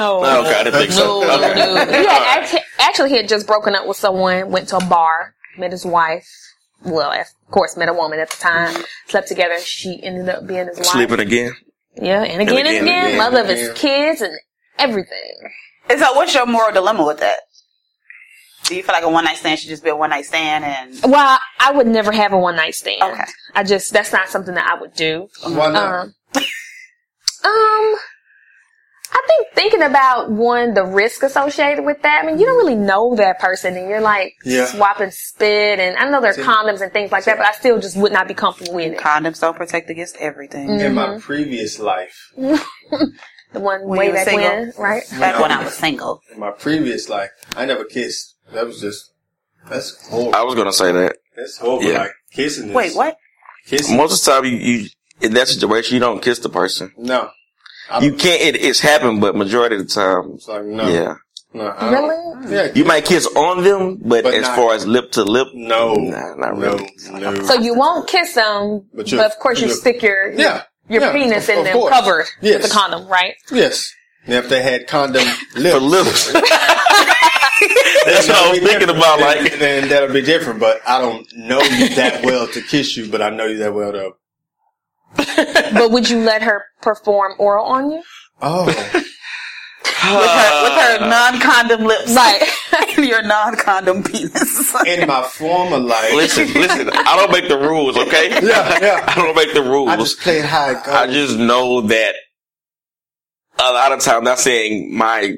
No, Oh, okay, I didn't think so. no, Okay. no. He had actually, actually he had just broken up with someone, went to a bar, met his wife. Well, of course, met a woman at the time. Slept together. She ended up being his wife. Sleeping again. Yeah, and again and again, again. again, Mother of his kids and everything. And so, what's your moral dilemma with that? Do you feel like a one night stand should just be a one night stand? And Well, I would never have a one night stand. Okay. I just that's not something that I would do. Why not? Um, um, I think thinking about one, the risk associated with that. I mean, you don't really know that person, and you're like Yeah. swapping spit, and I know there are condoms and things like that, but I still just would not be comfortable with it. condoms don't protect against everything. In my Mm-hmm. previous life, The one When way you were back single? when, right? Back when I was single. in my previous life, I never kissed. That was just that's horrible. I was gonna say that. That's horrible. Yeah. Like kissing. Is, Wait, what? Kissing? Most of the time, you, you in that situation, you don't kiss the person. No. I You can't. It, it's happened, but majority of the time, It's like no. yeah. No. I Really? Yeah. You might kiss on them, but, But as not- far as lip to lip, No. Nah, not no. really. No. So you won't kiss them, But but, of course you you're- stick your Yeah. your Yeah, penis of- in of them course. covered Yes. with a condom, right? yes. And if they had condom lips, for lips. That's what I that'll was thinking different. about. Then- Like, then that'll be different. But I don't know you that well to kiss you, but I know you that well to. But would you let her perform oral on you? Oh, With her, with her uh, non condom lips. Right. and your non condom penis. in my former life, listen, listen. I don't make the rules, okay? Yeah, yeah. I don't make the rules. I just played how it. I just know that a lot of times, not saying my,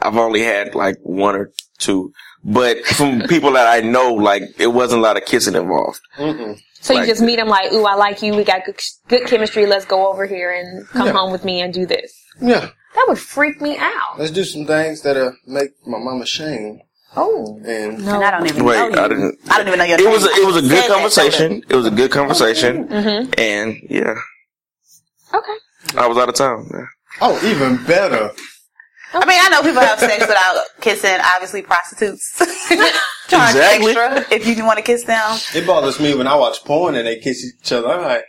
I've only had like one or two, but from people that I know, like it wasn't a lot of kissing involved. Mm-mm. So Like- you just meet them like, ooh, I like you. We got good, good chemistry. Let's go over here and come Yeah. home with me and do this. Yeah, That would freak me out. let's do some things that'll make my mama ashamed. Oh. And No. And I don't even Wait, know you. I didn't- I don't even know your It name. was a, it was a good that, conversation. It was a good conversation, Mm-hmm. and yeah, Okay. I was out of town. Yeah. oh, even better. I mean, I know people have sex without kissing, obviously prostitutes. Charge Exactly. extra if you want to kiss them. It bothers me when I watch porn and they kiss each other. I'm like,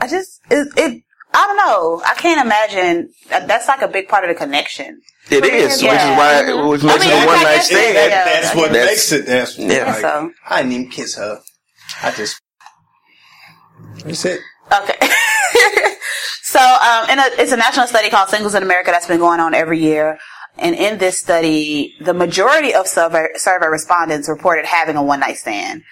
I just, it, it I don't know. I can't imagine. That's like a big part of the connection. It is, Yeah. which is why, which makes mean, it a I one night stand. that- that, that's what That's- makes it. That's Yeah. like, So. I didn't even kiss her. I just. That's it. Okay. so, um, in a, it's a national study called Singles in America that's been going on every year. And in this study, the majority of survey, survey respondents reported having a one night stand.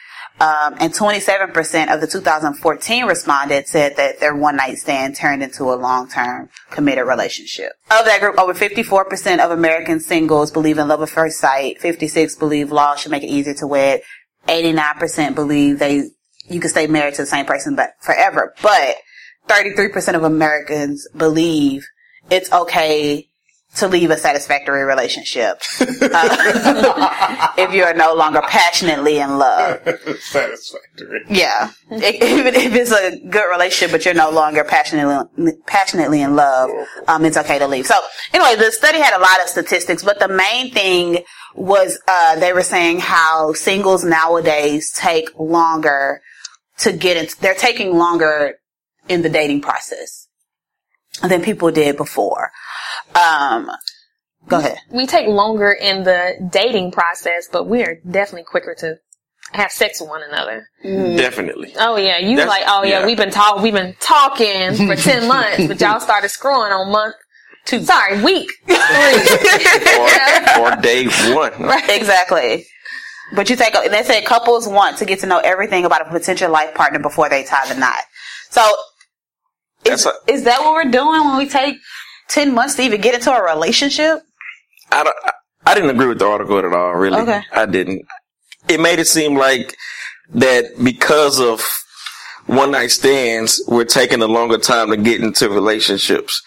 Um, and 27% of the 2014 respondents said that their one night stand turned into a long term committed relationship. Of that group, over 54% of American singles believe in love at first sight. 56 believe law should make it easier to wed. 89% believe they, you can stay married to the same person but forever. But 33% of Americans believe it's okay to leave a satisfactory relationship uh, if you are no longer passionately in love. Satisfactory. Yeah, even if it's a good relationship, but you're no longer passionately passionately in love, um, it's okay to leave. So anyway, the study had a lot of statistics, but the main thing was uh, they were saying how singles nowadays take longer to get into. They're taking longer in the dating process than people did before. Um, go ahead. We take longer in the dating process, but we are definitely quicker to have sex with one another. Definitely. Oh yeah, you That's- like, oh yeah, yeah. we've been talk, we've been talking for ten months, but y'all started screwing on month two. Sorry, week three. Or, or day one. Right. Exactly. But you take, they say couples want to get to know everything about a potential life partner before they tie the knot. So, is, a- is that what we're doing when we take 10 months to even get into a relationship? I, don't, I, didn't agree with the article at all, really. Okay. I didn't. It made it seem like that because of one night stands, we're taking a longer time to get into relationships.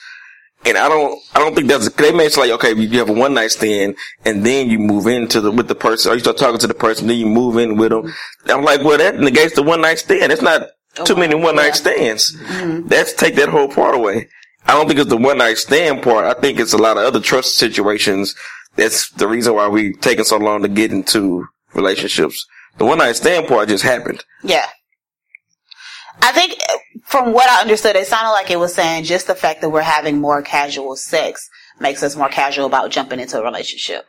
And I don't, I don't think that's, they made it like, okay, you have a one night stand and then you move into the, with the person, or you start talking to the person, then you move in with them. I'm like, well, that negates the one night stand. It's not too many one night stands. Mm-hmm. That's take that whole part away. I don't think it's the one night stand part. I think it's a lot of other trust situations. That's the reason why we taking so long to get into relationships. The one night stand part just happened. Yeah. I think from what I understood, it sounded like it was saying just the fact that we're having more casual sex makes us more casual about jumping into a relationship.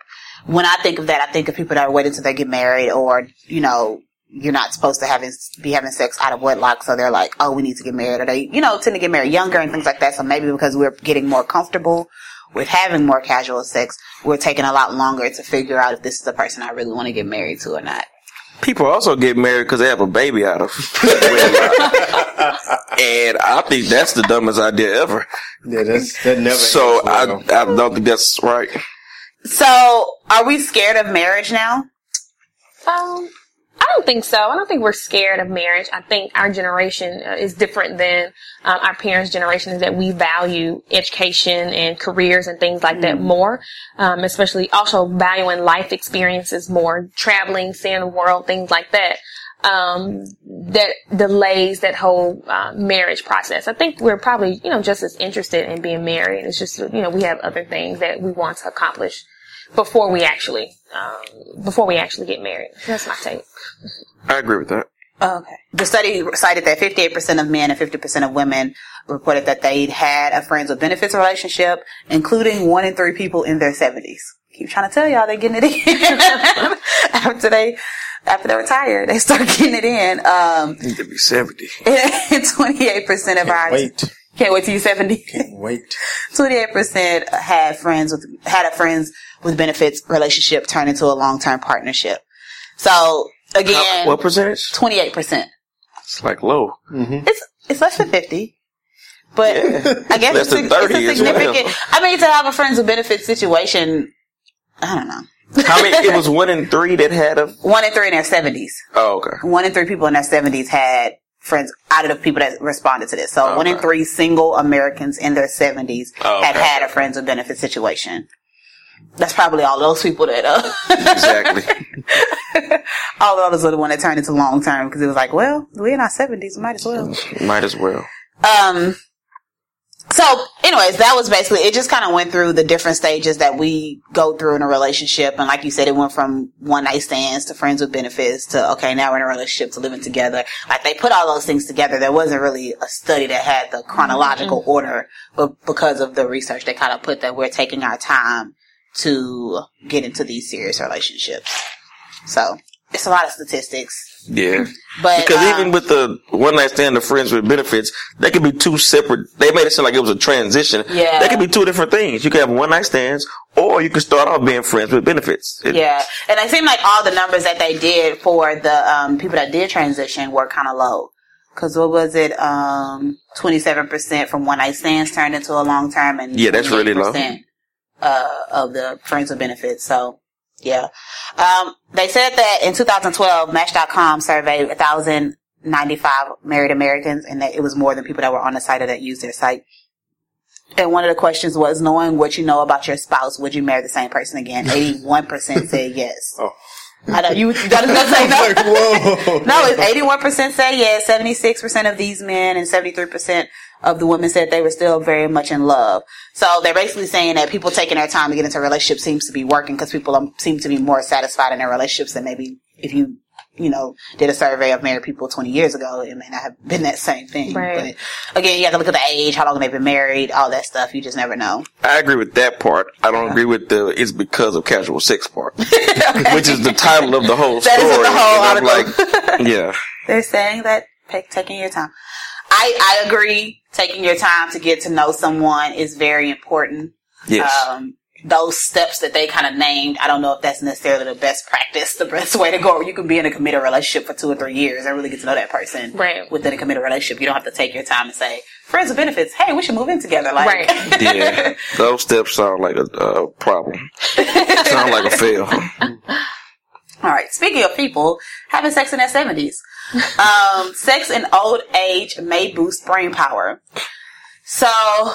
When I think of that, I think of people that are waiting until they get married or, you know, you're not supposed to having, be having sex out of wedlock. So they're like, oh, we need to get married. Or they, you know, tend to get married younger and things like that. So maybe because we're getting more comfortable with having more casual sex, we're taking a lot longer to figure out if this is the person I really want to get married to or not. People also get married because they have a baby out of wedlock. and I think that's the dumbest idea ever. Yeah, that's that never. So I. I don't think that's right. So are we scared of marriage now? Um, I don't think so. I don't think we're scared of marriage. I think our generation uh, is different than um, our parents' generation is that we value education and careers and things like that more, um, especially also valuing life experiences more, traveling, seeing the world, things like that. Um, that delays that whole uh, marriage process. I think we're probably, you know, just as interested in being married. It's just, you know, we have other things that we want to accomplish before we actually, um, before we actually get married. That's my take. I agree with that. Okay. The study cited that 58% of men and 50% of women reported that they'd had a friends with benefits relationship, including one in three people in their 70s. Keep trying to tell y'all they're getting it in. after they, after they retire, they start getting it in. Um, Need to be 70. and 28% of our, Wait, can't wait till you're 70. Can't wait. 28% had friends with, had a friends with benefits relationship turn into a long-term partnership. So again, How- what percentage? 28%. It's like low. Mm-hmm. It's it's less than fifty, but Yeah. I guess Less it's, a, 30 it's a as well. significant. I mean, to have a friends with benefits situation, I don't know. How many? It was one in three that had a. One in three in their seventies. Oh, okay. One in three people in their seventies had friends out of the people that responded to this. So one in three single Americans in their seventies Oh, had had a friends with benefits situation. That's probably all those people that uh, Exactly. all of those are the one that turned into long term because it was like, well, we're in our seventies, might as well. Might as well. Um, so anyways, that was basically, it just kind of went through the different stages that we go through in a relationship. And like you said, it went from one night stands to friends with benefits to, okay, now we're in a relationship to living together. Like they put all those things together. There wasn't really a study that had the chronological order, but because of the research, they kind of put that we're taking our time to get into these serious relationships. So it's a lot of statistics, Yeah. but Because um, even with the one night stand of friends with benefits, they could be two separate. They made it seem like it was a transition. Yeah. They could be two different things. You could have one night stands, or you could start off being friends with benefits. It- Yeah, and it seemed like all the numbers that they did for the um, people that did transition were kind of low. Cause what was it? Um, twenty seven percent from one night stands turned into a long term, and Yeah, that's really low. 28%, Uh, of the friends with benefits. So, yeah. Um, they said that in 2012, Match.com surveyed 1,095 married Americans, and that it was more than people that were on the site or that used their site. And one of the questions was, knowing what you know about your spouse, would you marry the same person again? 81% said yes. Oh. I know you, you gotta say no. Like, whoa. No, it's eighty-one percent say yes. Seventy-six percent of these men and seventy-three percent of the women said they were still very much in love. So they're basically saying that people taking their time to get into a relationship seems to be working because people um, seem to be more satisfied in their relationships than maybe if you, you know, did a survey of married people twenty years ago. It may not have been that same thing. Right. But again, you have to look at the age, how long they've been married, all that stuff. You just never know. I agree with that part. I don't agree with the it's because of casual sex part, which is the title of the whole That story. is what the whole And I'm article- like, yeah, They're saying that taking your time. I, I agree. Taking your time to get to know someone is very important. yes. Um, those steps that they kind of named, I don't know if that's necessarily the best practice, the best way to go. You can be in a committed relationship for two or three years and really get to know that person Right. within a committed relationship. You don't have to take your time and say, friends with benefits, hey, we should move in together. Like, Right. yeah, those steps sound like a uh, problem. sound like a fail. All right. Speaking of people having sex in their seventies, um, sex in old age may boost brain power. So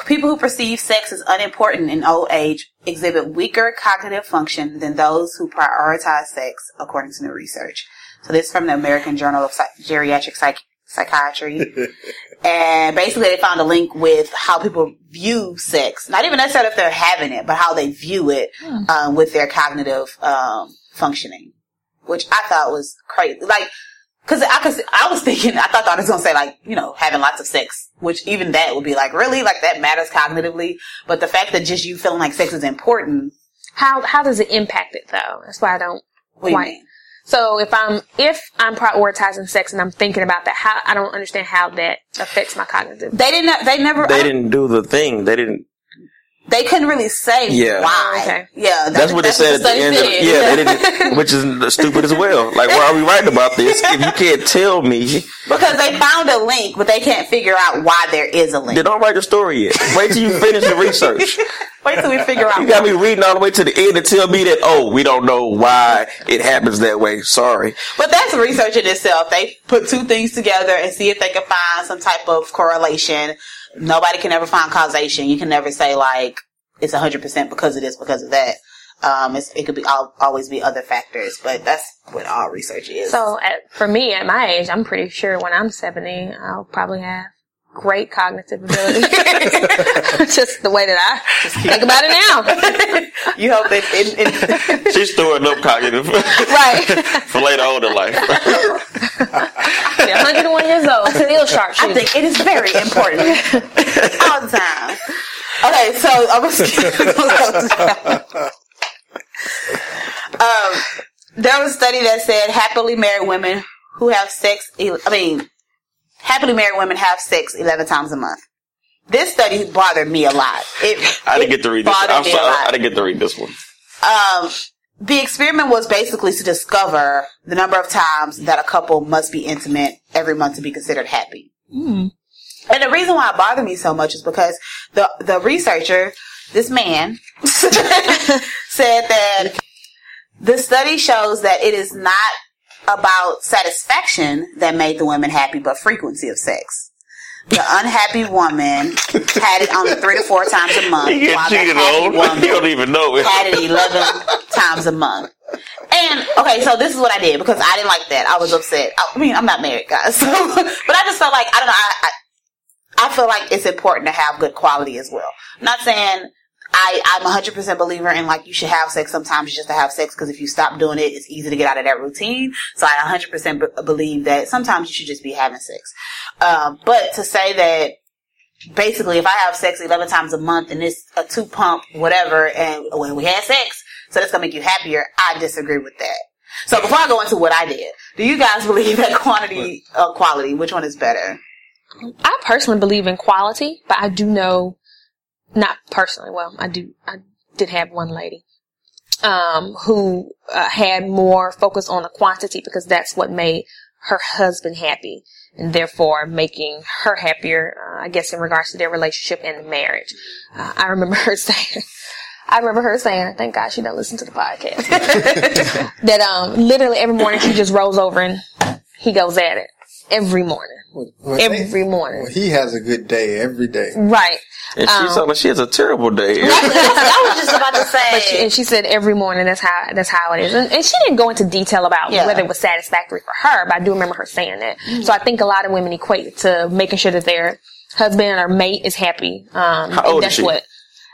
people who perceive sex as unimportant in old age exhibit weaker cognitive function than those who prioritize sex, according to new research. So this is from the American Journal of Psych- Geriatric Psych- Psychiatry. and basically they found a link with how people view sex. Not even necessarily if they're having it, but how they view it um, with their cognitive um, functioning which I thought was crazy. Like, Cause I could, I was thinking, I thought, I was gonna say like, you know, having lots of sex, which even that would be like, really? Like that matters cognitively. But the fact that just you feeling like sex is important, How how does it impact it though? That's why I don't what do you quite. mean? So if I'm if I'm prioritizing sex and I'm thinking about that, how I don't understand how that affects my cognitive. They didn't, they never, They didn't do the thing. They didn't. They couldn't really say Yeah. why. Oh, okay. Yeah. That's what they said at the end. Of, yeah, they didn't, which is stupid as well. Like, why are we writing about this if you can't tell me? Because they found a link, but they can't figure out why there is a link. They don't write the story yet. Wait till you finish the research. Wait till we figure out. You got me reading all the way to the end to tell me that oh, we don't know why it happens that way. Sorry. But that's research in itself. They put two things together and see if they can find some type of correlation. Nobody can ever find causation. You can never say like it's a hundred percent because of this, because of that. Um, it could be al- always be other factors, but that's what all research is. So at, for me, at my age, I'm pretty sure when I'm 70, I'll probably have great cognitive ability. Just the way that I think about it now. you hope that it, it, She's storing up cognitive right. for later on in life. Yeah, 101 years old, still sharp I think it is very important all the time. Okay, so I'm gonna um, there was a study that said happily married women who have sex. I mean, happily married women have sex eleven times a month. This study bothered me a lot. It, I didn't it get to read this. I'm sorry. I didn't get to read this one. Um, the experiment was basically to discover the number of times that a couple must be intimate every month to be considered happy. And the reason why it bothered me so much is because the the researcher, this man, said that the study shows that it is not about satisfaction that made the women happy, but frequency of sex. The unhappy woman had it only three to four times a month, You while the happy on. woman You don't even know it. had it 11 times a month. And okay, so this is what I did because I didn't like that. I was upset. I mean, I'm not married, guys. So, but I just felt like I don't know. I, I I feel like it's important to have good quality as well. I'm not saying I I'm 100 percent believer in like you should have sex sometimes just to have sex because if you stop doing it, it's easy to get out of that routine. So I 100 percent believe that sometimes you should just be having sex. Um, but to say that basically if I have sex 11 times a month and it's a two pump whatever and when we had sex, so that's gonna make you happier, I disagree with that. So before I go into what I did, do you guys believe that quantity, uh, quality, which one is better? I personally believe in quality, but I do know, not personally, well, I do, I did have one lady, um, who uh, had more focus on the quantity because that's what made her husband happy and therefore making her happier, uh, I guess in regards to their relationship and the marriage. Uh, I remember her saying, I remember her saying, thank God she doesn't listen to the podcast, that, um, literally every morning she just rolls over and he goes at it every morning. Well, Every morning. well, he has a good day every day. Right. And she sounds like she has a terrible day. I was just about to say. She, and she said every morning that's how that's how it is, and, and she didn't go into detail about Yeah. whether it was satisfactory for her. But I do remember her saying that. So I think a lot of women equate it to making sure that their husband or mate is happy. Um, How and old is she? what.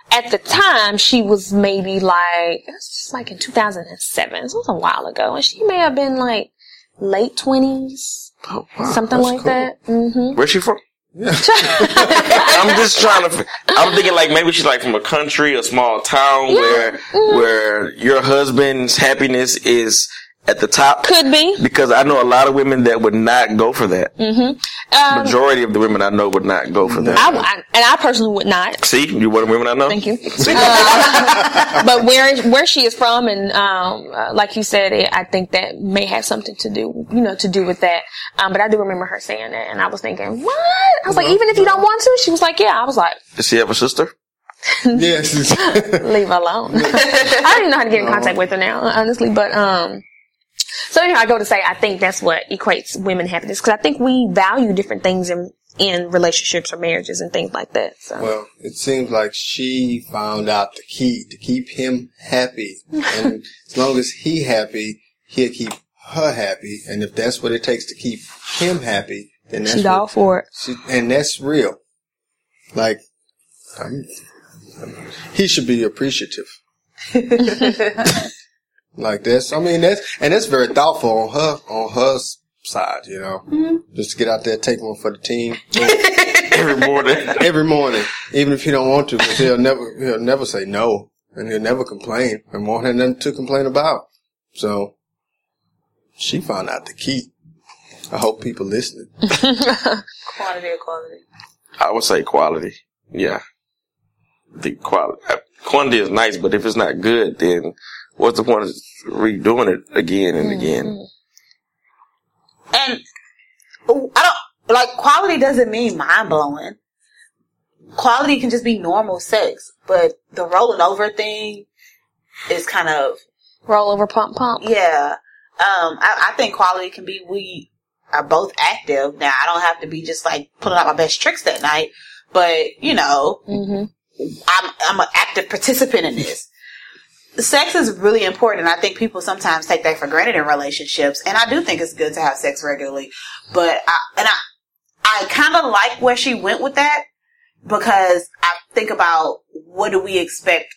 At the time, she was maybe like it was just like in 2007. So it was a while ago, and she may have been like late twenties, Oh, wow, something like cool. that. hmm Where's she from? I'm just trying to. I'm thinking like maybe she's like from a country, a small town where Mm-hmm. where your husband's happiness is at the top. Could be. Because I know a lot of women that would not go for that. Um, Majority of the women I know would not go for that. I, I, and I personally would not. See, you one of the women I know. Thank you. See, but where where she is from, and um, uh, like you said, it, I think that may have something to do, you know, to do with that. Um, but I do remember her saying that, and I was thinking, what? I was like, even if you don't want to, she was like, yeah. I was like, does she have a sister? yes. leave alone. I don't even know how to get in contact with her now, honestly. But um, so anyhow, I go to say I think that's what equates women happiness because I think we value different things in in relationships or marriages and things like that. So well, it seems like she found out the key to keep him happy. And as long as he happy, he'll keep her happy. And if that's what it takes to keep him happy, then that's she's what, all for it. She, and that's real. Like, I'm, he should be appreciative. like this. I mean, that's, and it's very thoughtful on her, on her side, you know. Mm-hmm. Just get out there, take one for the team Every morning. every morning, even if he don't want to, because he'll never he'll never say no, and he'll never complain, and won't have nothing to complain about. So she found out the key. I hope people listening. Quantity or quality? I would say quality. Yeah. The quality. Uh, quantity is nice, but if it's not good, then what's the point of redoing it again and again? And I don't like quality doesn't mean mind blowing. Quality can just be normal sex, but the rolling over thing is kind of Roll over, pump, pump. yeah. Um, I, I think quality can be we are both active. Now I don't have to be just like pulling out my best tricks that night, but you know, hmm I'm I'm an active participant in this. Sex is really important. I think people sometimes take that for granted in relationships, and I do think it's good to have sex regularly. But I and I I kind of like where she went with that because I think about what do we expect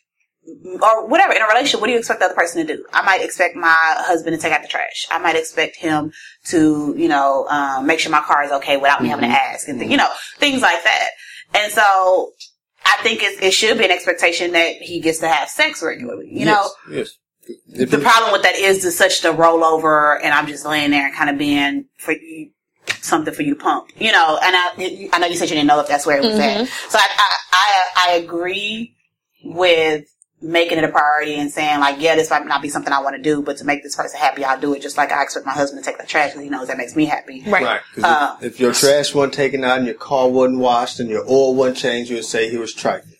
or whatever in a relationship. What do you expect the other person to do? I might expect my husband to take out the trash. I might expect him to you know um, make sure my car is okay without me having to ask and th- you know things like that. And so I think it, it should be an expectation that he gets to have sex regularly. You know, yes, yes. If the it- problem with that is the such the rollover, and I'm just laying there and kind of being for you, something for you to pump. You know, and I I know you said you didn't know if that's where it was at. Mm-hmm. So I, I I I agree with making it a priority and saying like, yeah, this might not be something I want to do, but to make this person happy, I'll do it. Just like I expect my husband to take the trash because he knows that makes me happy. Right. Right. 'cause Uh, if, if your trash wasn't taken out and your car wasn't washed and your oil wasn't changed, you would say he was trifling.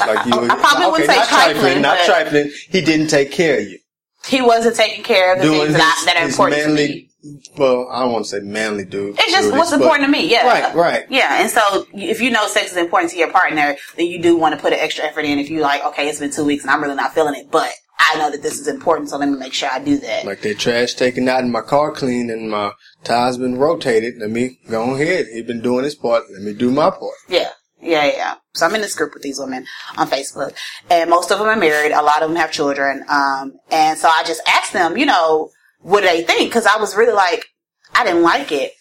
Like you, I- I probably wouldn't say not trifling, not trifling. He didn't take care of you. He wasn't taking care of the Doing things that, his- that are his important to me. Well, I don't want to say manly dude. It's just what's important to me. Yeah. Right, right. Yeah. And so if you know sex is important to your partner, then you do want to put an extra effort in. If you like, okay, it's been two weeks and I'm really not feeling it, but I know that this is important, so let me make sure I do that. Like their trash taken out and my car cleaned and my tires been rotated. Let me go ahead. He been doing his part. Let me do my part. Yeah. Yeah, yeah, yeah. So I'm in this group with these women on Facebook, and most of them are married. A lot of them have children. Um, and so I just asked them, you know, what do they think? Because I was really like, I didn't like it,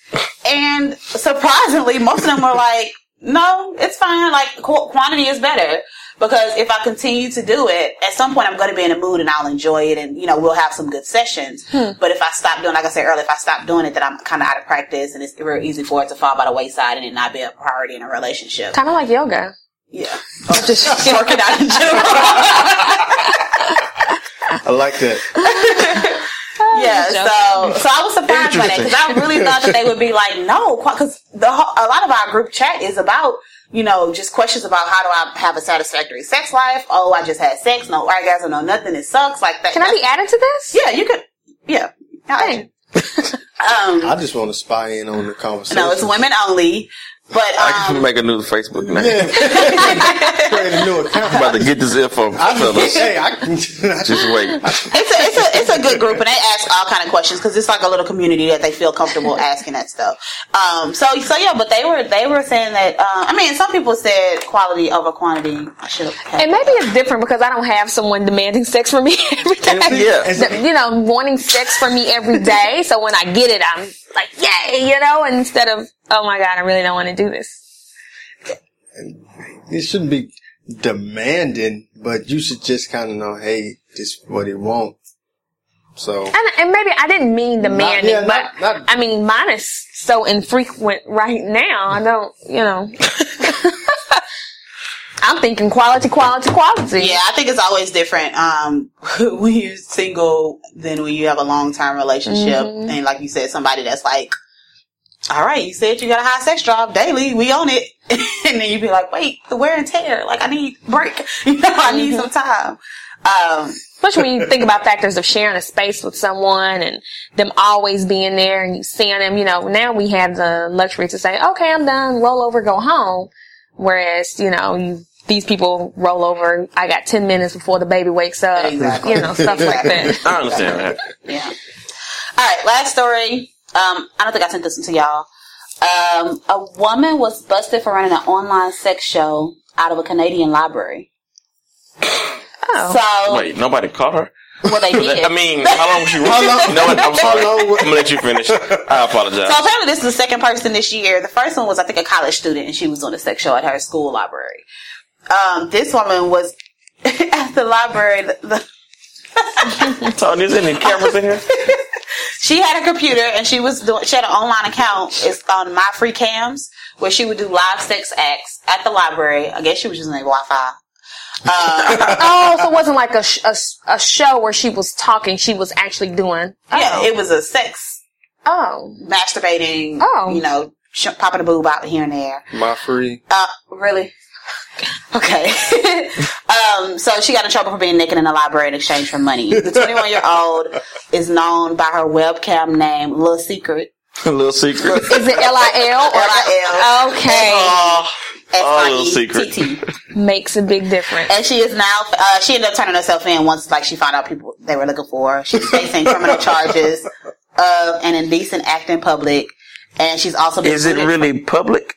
and surprisingly, most of them were like, no, it's fine. Like qu- quantity is better because if I continue to do it, at some point I'm going to be in a mood and I'll enjoy it, and you know we'll have some good sessions. Hmm. But if I stop doing, like I said earlier, if I stop doing it, then I'm kind of out of practice, and it's real easy for it to fall by the wayside and it not be a priority in a relationship. Kind of like yoga. Yeah. Or just working out in general. I like that. yeah. So, so I was surprised by that because I really thought that they would be like, no, because the a lot of our group chat is about, you know, just questions about how do I have a satisfactory sex life? Oh, I just had sex. No orgasm. No nothing. It sucks. Like that. Can I be added to this? Yeah, you could. Yeah. I'll add you. Um, I just want to spy in on the conversation. no, it's women only. But I can um, make a new Facebook now. Yeah. Create a new account. I'm about to get this info, I, fellas. hey, I can. Just wait. it's a, it's a it's a good group and they ask all kind of questions because it's like a little community that they feel comfortable asking that stuff. Um, so so yeah, but they were they were saying that. Uh, I mean, some people said quality over quantity. I should. And maybe it's different because I don't have someone demanding sex from me every day. Yeah. Th- You know, wanting sex from me every day. So when I get it, I'm like, yay, you know, instead of, oh my God, I really don't want to do this. it shouldn't be demanding, but you should just kind of know, hey, this is what he wants. So And, and maybe I didn't mean demanding, yeah, but not- not- I mean, mine is so infrequent right now. I don't, you know. I'm thinking quality, quality, quality. Yeah, I think it's always different um, when you're single than when you have a long term relationship. Mm-hmm. And like you said, somebody that's like, all right, you said you got a high sex drive daily. We own it. and then you'd be like, wait, the wear and tear. Like, I need break. You know, I need some time. Um, Especially when you think about factors of sharing a space with someone and them always being there and you seeing them, you know, now we have the luxury to say, okay, I'm done, roll over, go home. Whereas, you know, you, these people roll over, I got 10 minutes before the baby wakes up, Exactly. you know, stuff like that. I understand that. yeah. All right, last story. Um, I don't think I sent this one to y'all. Um, a woman was busted for running an online sex show out of a Canadian library. Oh. So Wait, nobody caught her? Well, they did. I mean, how long was she How long- You know what? I'm sorry. how long was- I'm gonna let you finish. I apologize. So apparently, this is the second person this year. The first one was, I think, a college student, and she was doing a sex show at her school library. Um, this woman was at the library. The, the, Tony, is any cameras in here? she had a computer, and she was doing. She had an online account. It's on MyFreeCams, where she would do live sex acts at the library. I guess she was using their Wi-Fi. Uh, Oh, so it wasn't like a, sh- a, s- a show where she was talking. She was actually doing. yeah, Oh. it was a sex oh. masturbating. Oh. you know, sh- popping a boob out here and there. My free. Uh, really? Okay. um, so she got in trouble for being naked in the library in exchange for money. The 21 year old is known by her webcam name, Little Secret. A little secret. Is it L I L or L-I-L. Okay, Oh, Oh, little secret. S-I-E-T-T. makes a big difference. And she is now, uh, she ended up turning herself in once, like, she found out people they were looking for. She's facing criminal charges of an indecent act in public. And she's also been is it booted- really public?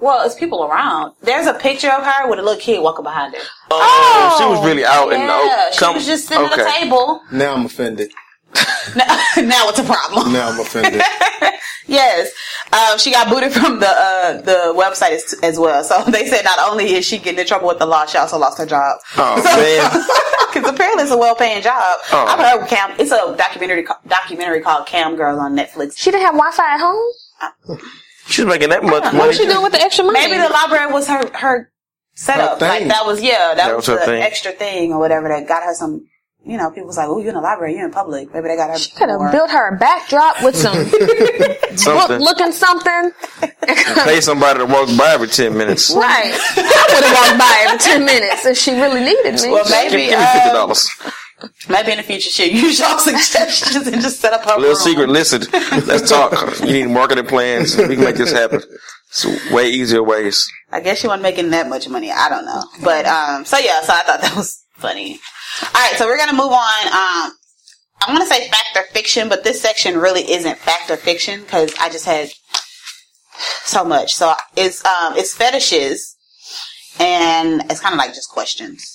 Well, it's people around. There's a picture of her with a little kid walking behind her. Oh, she was really out in the Yeah, she was just sitting okay. at the table. Now I'm offended. Now, now it's a problem. Now I'm offended. Yes, um, she got booted from the uh, the website as, as well. So they said not only is she getting in trouble with the law, she also lost her job. Oh man, Because apparently it's a well paying job. Oh. I've heard Cam. It's a documentary documentary called Cam Girl on Netflix. She didn't have Wi-Fi at home. She's making that much money. What money. was she doing with the extra money? Maybe the library was her her setup. Her like that was yeah, that, That was, was the thing. extra thing or whatever that got her some. You know, people was like, "Oh, you're in the library, you're in public." Maybe they got her. She could have built her a backdrop with some book Something. looking something. Pay somebody to walk by every ten minutes. Right. I would have walked by every 10 minutes if she really needed me. Well, maybe give me fifty dollars. Uh, maybe in the future she'll use y'all suggestions and just set up her Little room. secret. Listen, let's talk. You need marketing plans. We can make this happen. It's way easier ways. I guess she wasn't making that much money. I don't know. But um so yeah, so I thought that was funny. Alright, so we're gonna move on. Um I want to say fact or fiction, but this section really isn't fact or fiction because I just had so much. So it's um it's fetishes and it's kind of like just questions.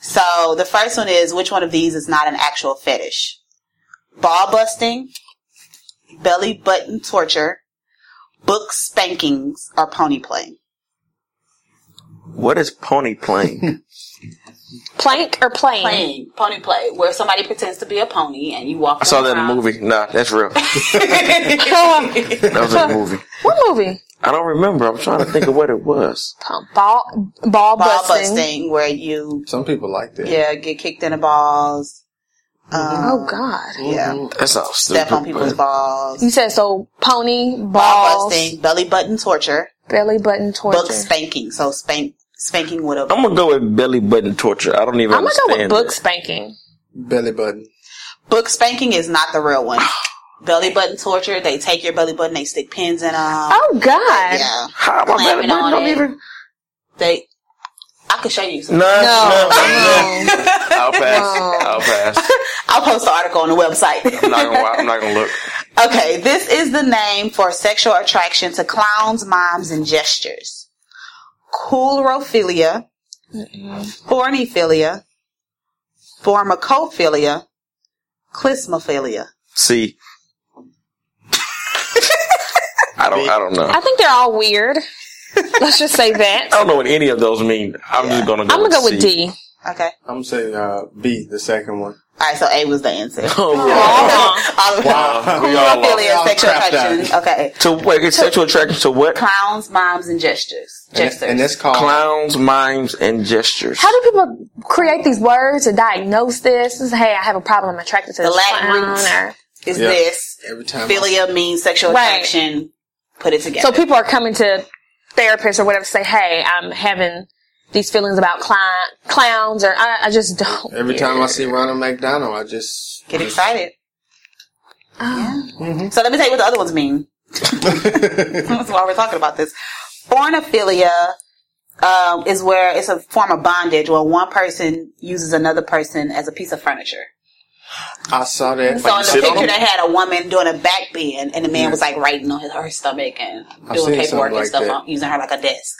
So the first one is which one of these is not an actual fetish? Ball busting, belly button torture, book spankings, or pony play. What is pony playing? Plank or plane? Playing pony play, where somebody pretends to be a pony and you walk. I saw that in a around. movie. Nah, that's real. Um, that was a movie. What movie? I don't remember. I'm trying to think of what it was. Ball, ball, Ball busting. busting, where you Some people like that. yeah get kicked in the balls. Um, Oh God. yeah, that's sounds stupid. step on people's but- balls. You said so pony, Ball busting, belly button torture, belly button torture. book spanking. So spank spanking with a I'm gonna go with belly button torture. I don't even. I'm gonna go with book it. spanking. Belly button. book spanking is not the real one. belly button torture. They take your belly button, they stick pins in them. Oh God. Yeah, How my belly button don't it. even. they. I could show you. Some. No, no, No. no. I'll pass. No. I'll pass. I'll post the article on the website. I'm not gonna. I'm not gonna look. Okay, this is the name for sexual attraction to clowns, mimes, and gestures. Coulrophilia, forniphilia, formicophilia, clismophilia. See. I don't. I don't know. I think they're all weird. Let's just say that. I don't know what any of those mean. I'm just gonna go. I'm gonna go with C. D. Okay. I'm gonna say uh, B, the second one. Alright, so A was the answer. Oh, All of Wow. We all lost. Y'all sexual attraction. Okay. To wait, it's sexual attraction to what? Clowns, mimes, and gestures. And, Gestures. and that's called Clowns, mimes, and gestures. How do people create these words to diagnose this? This is, hey, I have a problem. I'm attracted to The this Latin clown. roots. Or, is Yeah. this. every time. Philia means sexual Right. attraction. Put it together. so people are coming to therapists or whatever to say, hey, I'm having these feelings about clown, clowns, or I, I just don't. Every get time I see Ronald McDonald, I just Get excited. Oh. So let me tell you what the other ones mean. That's why we're talking about this. Forniphilia um, is where it's a form of bondage where one person uses another person as a piece of furniture. I saw that. So in the picture, them? they had a woman doing a back bend, and the man was like writing on his, her stomach and I've doing paperwork something and stuff, on, using her like a desk.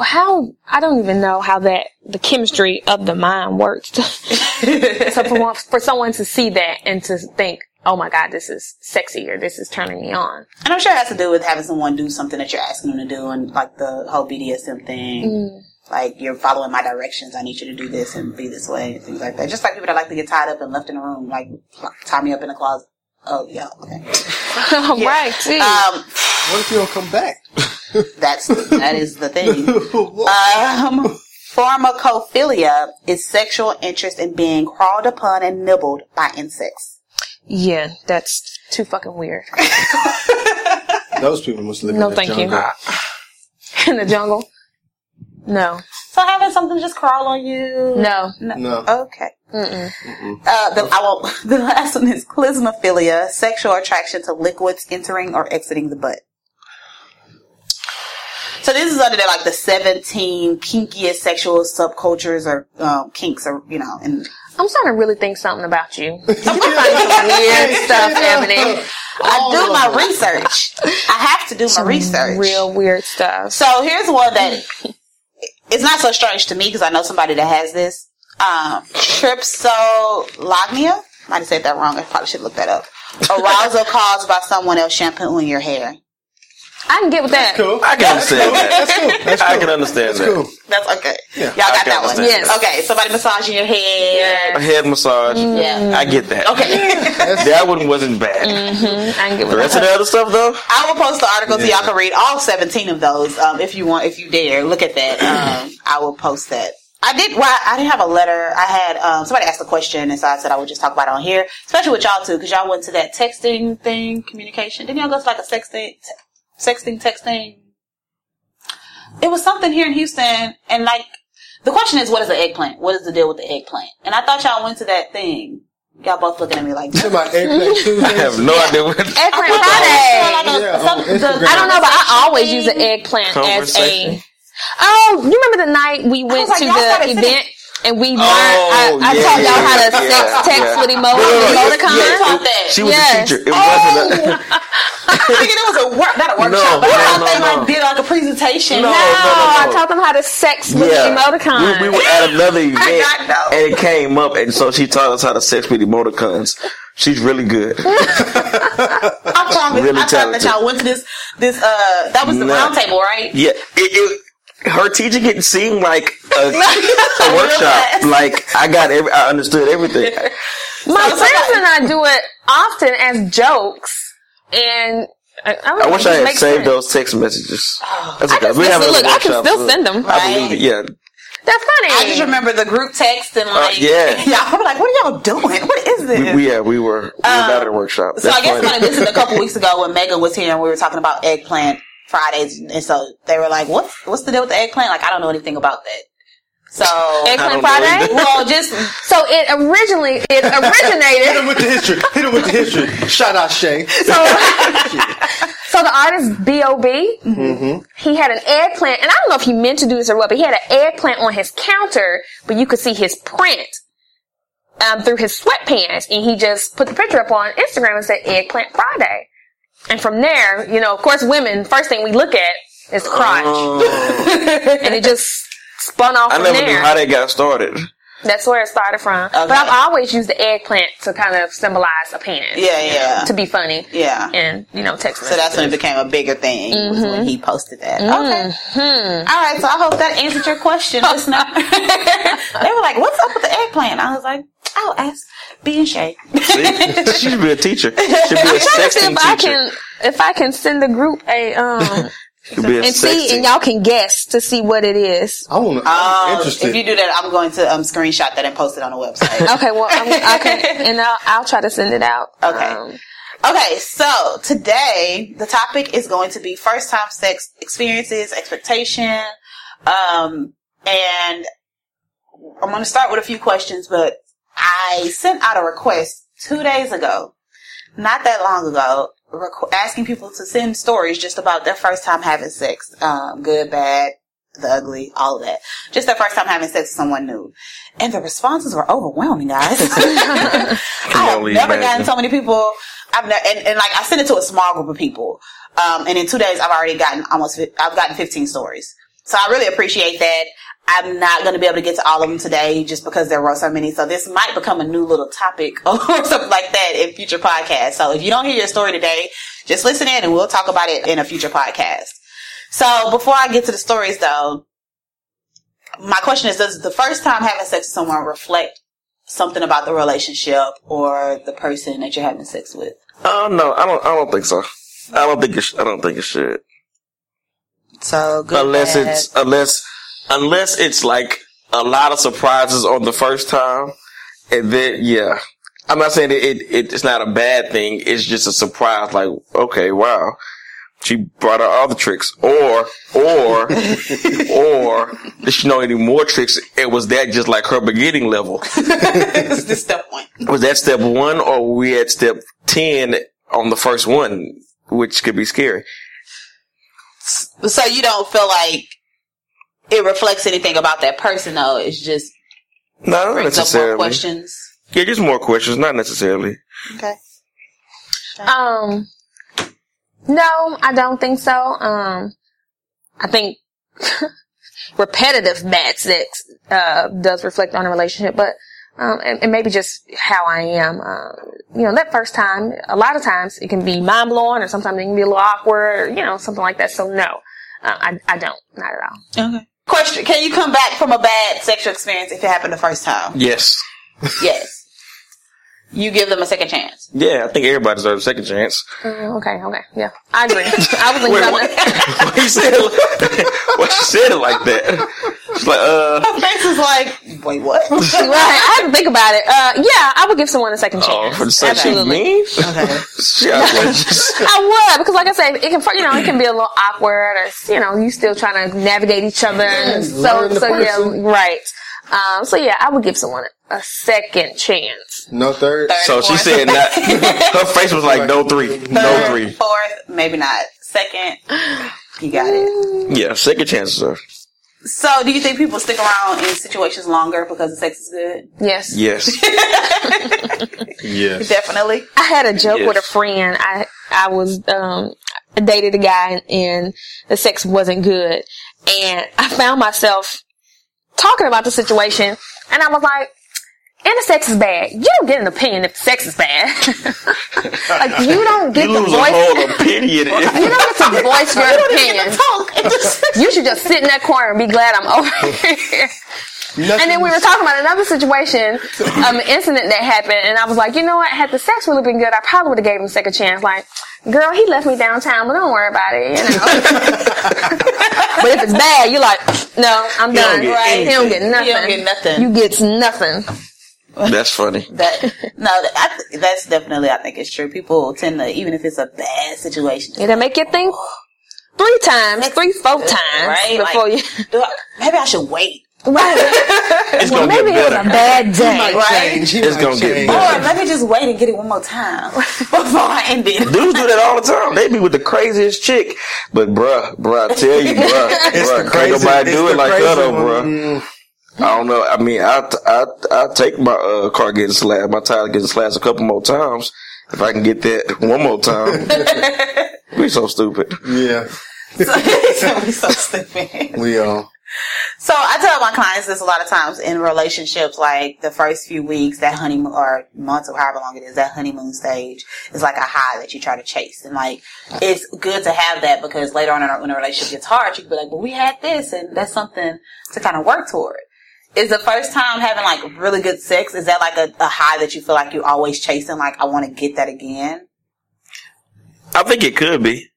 How, I don't even know how that, the chemistry of the mind works to, to for for someone to see that and to think, oh my god, this is sexy or this is turning me on. And I'm sure it has to do with having someone do something that you're asking them to do, and like the whole BDSM thing. Mm. Like you're following my directions. I need you to do this and be this way, and things like that. Just like people that like to get tied up and left in a room, like tie me up in a closet. Oh yeah, okay. right. See. Um, What if you don't come back? that's that is the thing. What? Um, formicophilia is sexual interest in being crawled upon and nibbled by insects. yeah, that's too fucking weird. Those people must live No, in the thank you. jungle. In the jungle? No. So having something just crawl on you? No. No. Okay. Uh, the, I will, the last one is clismophilia, sexual attraction to liquids entering or exiting the butt. So this is under the, like the 17 kinkiest sexual subcultures or um, kinks or, you know, and I'm starting to really think something about you. I'm finding some weird stuff happening. I do my research. I have to do my research. Real weird stuff. So here's one that it's not so strange to me because I know somebody that has this. Um, tripsolagnia. Might have said that wrong. I probably should look that up. Arousal caused by someone else shampooing your hair. I can get with that. Cool. I can understand that. That's cool. That's I can understand That's that. cool. That's okay. Yeah. Y'all got that one. understand Yes. Okay. Somebody massaging your head. A head massage. Yeah. I get that. Okay. That one wasn't bad. I can get The with rest that. of the other stuff though, I will post the article so y'all can read all 17 of those um, if you want, if you dare. Look at that. Um, I will post that. I did. Well, I didn't have a letter. I had um, somebody asked a question, and so I said I would just talk about it on here, especially with y'all too, because y'all went to that texting thing, communication. Didn't y'all go to like a sexting, te- sexting, texting? It was something here in Houston, and like the question is, what is the eggplant? What is the deal with the eggplant? And I thought y'all went to that thing. Y'all both looking at me like. Talking about eggplant Tuesdays? I have no idea what. Eggplant Like Friday. a- Yeah, some- the- I don't know, but I always use an eggplant as a. Oh, you remember the night we went like, to y'all the event and we learned? Oh, I, I yeah, taught y'all how to yeah, sex text yeah. with emo- emoticons. yeah, taught that. She was Yes. a teacher. It Oh. wasn't. A, I figured it was a work, not a workshop, No, but I no, thought no, they no. like did like a presentation. No, No, I taught them how to sex with yeah, emoticons. we, we were at another event and it came up, and so she taught us how to sex with emoticons. She's really good. I promise. Really I thought that y'all went to this. This uh, that was the No. round table, right? Yeah, it, it her teaching it seemed like a, a workshop. Like I got every, I understood everything. My So- friends and I do it often as jokes, and I, I, I wish I had makes saved sense. those text messages. That's I okay. can We still- have another look, I can still so send them. I believe it. Yeah, That's funny. I just remember the group text and like, yeah. y'all were like, "What are y'all doing? What is this?" we, we yeah we were we were not at a workshop. Um, so I guess funny. when I listened a couple weeks ago when Megan was here and we were talking about eggplant Fridays, and so they were like, "What's what's the deal with the eggplant?" Like, I don't know anything about that. So Eggplant Friday. either. well, just So it originally it originated. Hit him originated. with the history. Hit him with the history. Shout out Shay. so, so the artist B.O.B. He had an eggplant, and I don't know if he meant to do this or what, but he had an eggplant on his counter, but you could see his print um, through his sweatpants, and he just put the picture up on Instagram and said Eggplant Friday. And from there, you know, of course, women first thing we look at is crotch, Oh, and it just spun off I from never knew how they got started. That's where it started from. But I've always used the eggplant to kind of symbolize a penis. yeah, yeah, To be funny. yeah. And, you know, text So that's when it became a bigger thing was when mm-hmm. he posted that. Okay. Mm-hmm. All right. So I hope that answered your question, listener. they were like, "What's up with the eggplant?" I was like, "I'll ask B and Shay." See? she should be a teacher. Should be a trying to see sexting if I teacher. can if I can send the group a um Should and see and y'all can guess to see what it is. I want to. I'm Um, interested. if you do that, I'm going to um, screenshot that and post it on the website. Okay, well I'm, I can and I'll I'll try to send it out. Okay. Um, Okay, so today the topic is going to be first time sex experiences, expectation, um, and I'm going to start with a few questions, but I sent out a request two days ago, not that long ago, requ- asking people to send stories just about their first time having sex, um, good, bad, the ugly, all of that. Just their first time having sex with someone new. And the responses were overwhelming, guys. I have never imagine. gotten so many people. I've never, and, and like I sent it to a small group of people. Um, and in two days, I've already gotten almost, I've gotten 15 stories. So I really appreciate that. I'm not going to be able to get to all of them today just because there were so many. So this might become a new little topic or something like that in future podcasts. So if you don't hear your story today, just listen in and we'll talk about it in a future podcast. So before I get to the stories though, my question is, does the first time having sex with someone reflect something about the relationship or the person that you're having sex with? Oh no, I don't. I don't think so. I don't think it. I don't think it should. So good. unless bad. it's unless unless it's like a lot of surprises on the first time, and then yeah. I'm not saying it, it it's not a bad thing. It's just a surprise. Like, okay, wow, she brought out all the tricks, or or or did she know any more tricks? And was that just like her beginning level? is the step one. Was that step one, or were we at step ten on the first one, which could be scary? So you don't feel like it reflects anything about that person though. It's just No, not brings more necessarily. questions. Yeah, just more questions, not necessarily. Okay. Um, no, I don't think so. Um, I think repetitive bad sex uh, does reflect on a relationship, but um, and, and maybe just how I am. Uh, you know, that first time, a lot of times it can be mind blowing, or sometimes it can be a little awkward, or you know, something like that. So no, uh, I I don't, not at all. Okay. Question: Can you come back from a bad sexual experience if it happened the first time? Yes. yes. You give them a second chance. Yeah, I think everybody deserves a second chance. Uh, okay, okay, yeah, I agree. I was thinking Wait, about what? that. Why you said it? Why you said it like that? It's like, uh, Her face is like, wait, what? right, I had to think about it. Uh, yeah, I would give someone a second oh, chance. for the sake she Absolutely. mean? okay. I was like, just- I would because, like I said, it can you know it can be a little awkward, or you know you still trying to navigate each other, and so learn the so yeah, right. Um, so yeah, I would give someone a second chance. No third. Third. so she said not. Her face was like no three, no Third, three. Fourth, maybe not. Second, you got it. Yeah, second chances are So, do you think people stick around in situations longer because the sex is good? Yes. yes. Yes. Definitely. I had a joke Yes. with a friend. I I was um I dated a guy and the sex wasn't good, and I found myself talking about the situation, and I was like. And the sex is bad. You don't get an opinion if the sex is bad. like you don't get You the lose a voice. whole opinion. You don't get to voice your opinion. You should just sit in that corner and be glad I'm over here. And then we were talking about another situation, um, an incident that happened, and I was like, you know what? Had the sex really been good, I probably would have gave him a second chance. Like, girl, he left me downtown, but don't worry about it, you know. but if it's bad, you're like, no, I'm He don't done. get Right? He don't get nothing. You don't get nothing. You get nothing. That's funny. That no, that, I, that's definitely I think it's true. People tend to even if it's a bad situation, It'll make you think three times, three, four times right? before Like, you. do I, maybe I should wait, Right. It's well, gonna get maybe it was a bad day. Might right? change. He It's gonna get better. or maybe just wait and get it one more time before I end it. Dudes do that all the time. They be with the craziest chick. But bruh, bruh, I tell you, bruh, It's bruh, the can't crazy- nobody it's do it the like that though, one. bruh. Mm. I don't know. I mean, I I I take my uh, car getting slashed, my tire getting slashed a couple more times. If I can get that one more time, we so stupid. Yeah. so, so stupid. We all. So I tell my clients this a lot of times in relationships, like the first few weeks, that honeymoon or months or however long it is, that honeymoon stage is like a high that you try to chase. And like, it's good to have that because later on in a, when a relationship gets hard, you can be like, well, we had this and that's something to kind of work toward. Is the first time having like really good sex, is that like a, a high that you feel like you're always chasing? Like, I want to get that again I think it could be.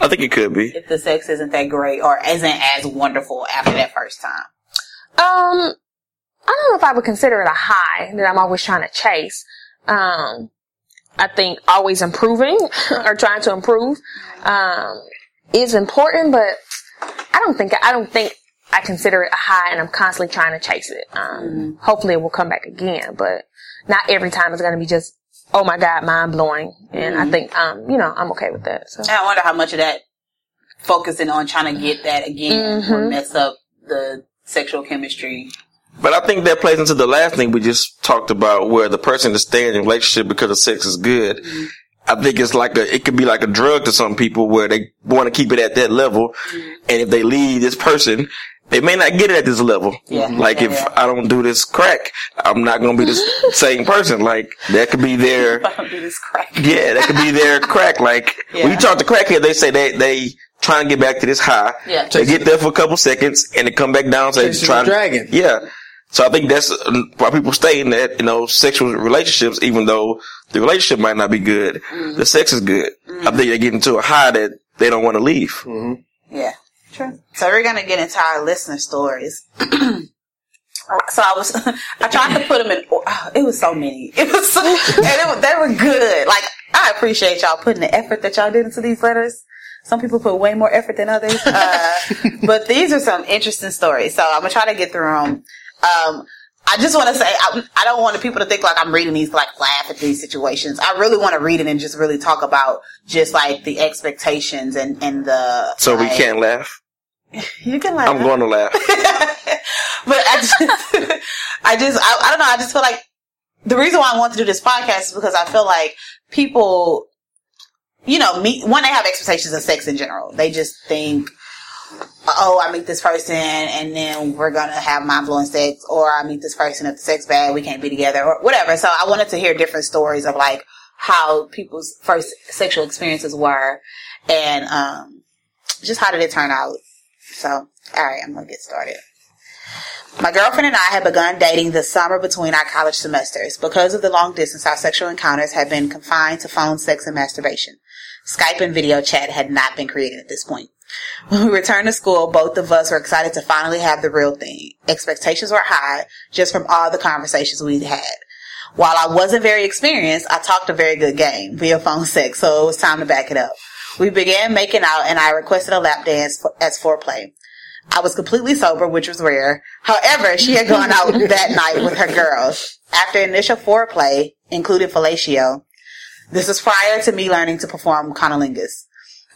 I think it could be. if the sex isn't that great or isn't as wonderful after that first time. Um, I don't know if I would consider it a high that I'm always trying to chase. Um, I think always improving or trying to improve, um, is important, but I don't think, I don't think I consider it a high and I'm constantly trying to chase it. Um, mm-hmm. hopefully it will come back again, but not every time it's going to be just, oh my God, mind blowing. And I mm-hmm. think, um, you know, I'm okay with that. So. And I wonder how much of that focusing on trying to get that again will mm-hmm. mess up the sexual chemistry. But I think that plays into the last thing we just talked about, where the person is staying in a relationship because the sex is good. I think it's like a, it could be like a drug to some people where they want to keep it at that level. And if they leave this person, they may not get it at this level. Yeah. Like Yeah, if yeah. I don't do this crack, I'm not going to be the same person. Like that could be their, I don't do this crap. yeah, that could be their crack. Like when you talk to crackhead, they say they, they try and get back to this high. Yeah. They get there for a couple seconds and they come back down. So they Chasing try the dragon. Yeah. So I think that's uh, why people stay in that, you know, sexual relationships, even though the relationship might not be good. Mm-hmm. The sex is good. I mm-hmm. think they get into a high that they don't want to leave. Mm-hmm. Yeah, true. So we're gonna get into our listener stories. so I was, I tried to put them in. Oh, it was so many. It was, so, and it, they were good. Like I appreciate y'all putting the effort that y'all did into these letters. Some people put way more effort than others, uh, but these are some interesting stories. So I'm gonna try to get through them. Um, I just want to say I, I don't want people to think like I'm reading these like laugh at these situations. I really want to read it and just really talk about just like the expectations and and the. So we can't laugh. You can laugh. I'm going to laugh. but I just, I just, I, I don't know. I just feel like the reason why I want to do this podcast is because I feel like people, you know, meet when they have expectations of sex in general, they just think, oh, I meet this person and then we're gonna have mind blowing sex, or I meet this person if the sex bad, we can't be together, or whatever. So I wanted to hear different stories of like how people's first sexual experiences were, and um, just how did it turn out. So, all right, I'm gonna get started. My girlfriend and I had begun dating the summer between our college semesters. Because of the long distance, our sexual encounters had been confined to phone sex and masturbation. Skype and video chat had not been created at this point. When we returned to school, both of us were excited to finally have the real thing. Expectations were high just from all the conversations we'd had. While I wasn't very experienced, I talked a very good game via phone sex, so it was time to back it up. We began making out and I requested a lap dance for, as foreplay. I was completely sober, which was rare. However, she had gone out that night with her girls. After initial foreplay, including fellatio, this was prior to me learning to perform cunnilingus.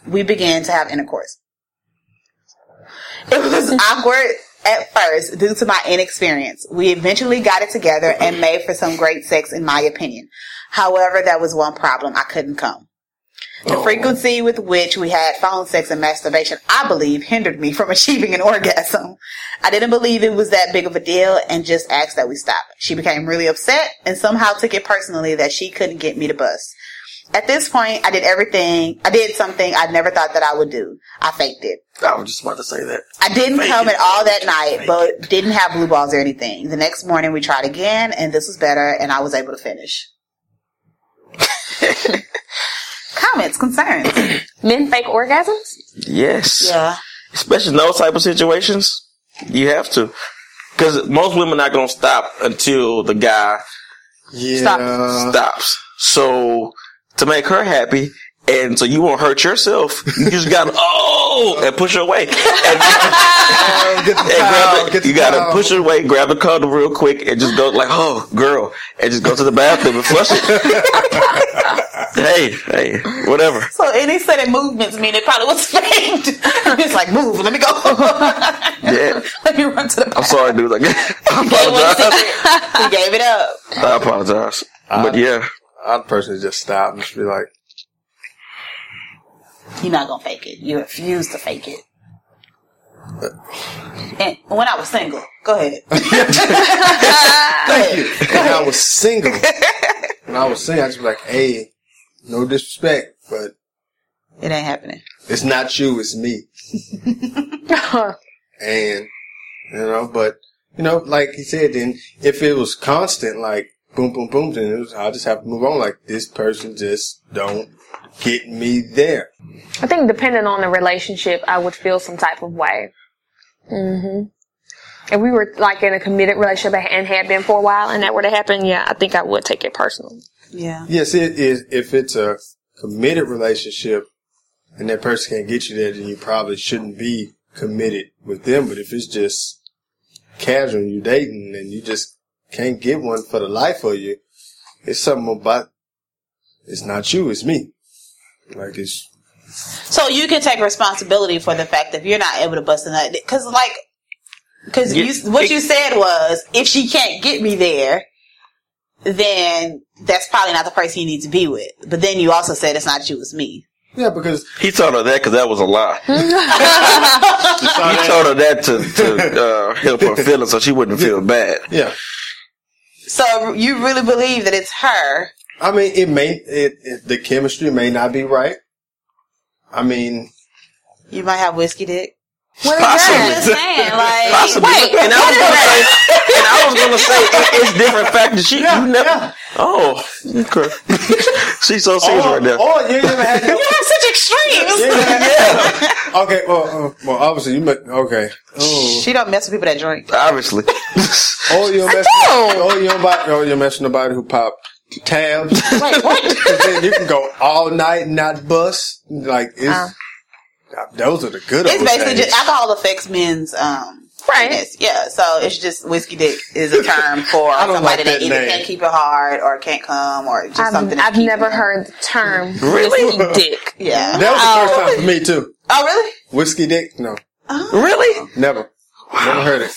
We began to have intercourse. It was awkward at first due to my inexperience. We eventually got it together and made for some great sex in my opinion. However, that was one problem. I couldn't come. The oh. frequency with which we had phone sex and masturbation, I believe, hindered me from achieving an orgasm. I didn't believe it was that big of a deal and just asked that we stop. She became really upset and somehow took it personally that she couldn't get me to bust. At this point, I did everything, I did something I never thought that I would do. I faked it. I was just about to say that. I didn't Fake come it. at all that night, but didn't have blue balls or anything. The next morning we tried again and this was better and I was able to finish. Comments, concerns. Men fake orgasms? Yes. Yeah. Especially in those type of situations, you have to. Because most women are not going to stop until the guy Yeah. stops. So to make her happy, and so you won't hurt yourself, you just got to oh and push away. And, Oh, get the and grab towel, the- get the you got to towel. push her away, grab the cuddle real quick, and just go like oh girl, and just go to the bathroom and flush it. hey, hey, whatever. So any sudden movements mean it probably was faked. it's like, move, let me go. Yeah, let me run to the I'm sorry, dude. Like, I It was apologize. secret. he gave it up. I apologize. But yeah, I'd personally just stop and just be like, You're not gonna fake it. You refuse to fake it. And when I was single, go ahead. Thank you. when I was single, when I was single, I just be like, hey, no disrespect, but It ain't happening. it's not you, it's me. And, you know, but, you know, like he said, then if it was constant, like, boom, boom, boom, then it was, I'll just have to move on. Like, this person just don't get me there. I think depending on the relationship, I would feel some type of way. Mm-hmm. If we were like in a committed relationship and had been for a while, and that were to happen, yeah, I think I would take it personal. Yeah. Yes, it is. If it's a committed relationship and that person can't get you there, then you probably shouldn't be committed with them. But if it's just casual, and you're dating and you just can't get one for the life of you, it's something about, it's not you, it's me. Like it's, So you can take responsibility for the fact that if you're not able to bust a nut, because like, because Yeah, you, what you said was, if she can't get me there, then that's probably not the person you need to be with. But then you also said it's not you, it's me. Yeah, because He told her that because that was a lie. He told her that to, to uh, help her feelings so she wouldn't feel bad. yeah. So you really believe that it's her? I mean, it may it, it the chemistry may not be right. I mean, You might have whiskey dick. What is Possibly. that? Just saying, like, Possibly. wait, and I was gonna say, and I was gonna say, it, it's different factors. She, you never. yeah. Oh, okay. She's so serious or, right now. Oh, you never had. you have such extremes. you ain't never had- Okay, well, uh, well, obviously you met. Okay. Oh. She don't mess with people that drink. Obviously. Oh, you don't mess. Oh, you don't. Oh, you don't mess with nobody who pop tabs. Wait, what? 'Cause then you can go all night and not bust. Like it's. Uh. those are the good. Ones. It's basically days. just alcohol affects men's um Right. penis. Yeah, so it's just whiskey dick is a term for somebody like that that either name. can't keep it hard or can't come or just I've, something. I've never it- heard the term Really? whiskey dick. Yeah. That was the first time for me too. Oh, really? Whiskey dick? No, really? never. Never heard it.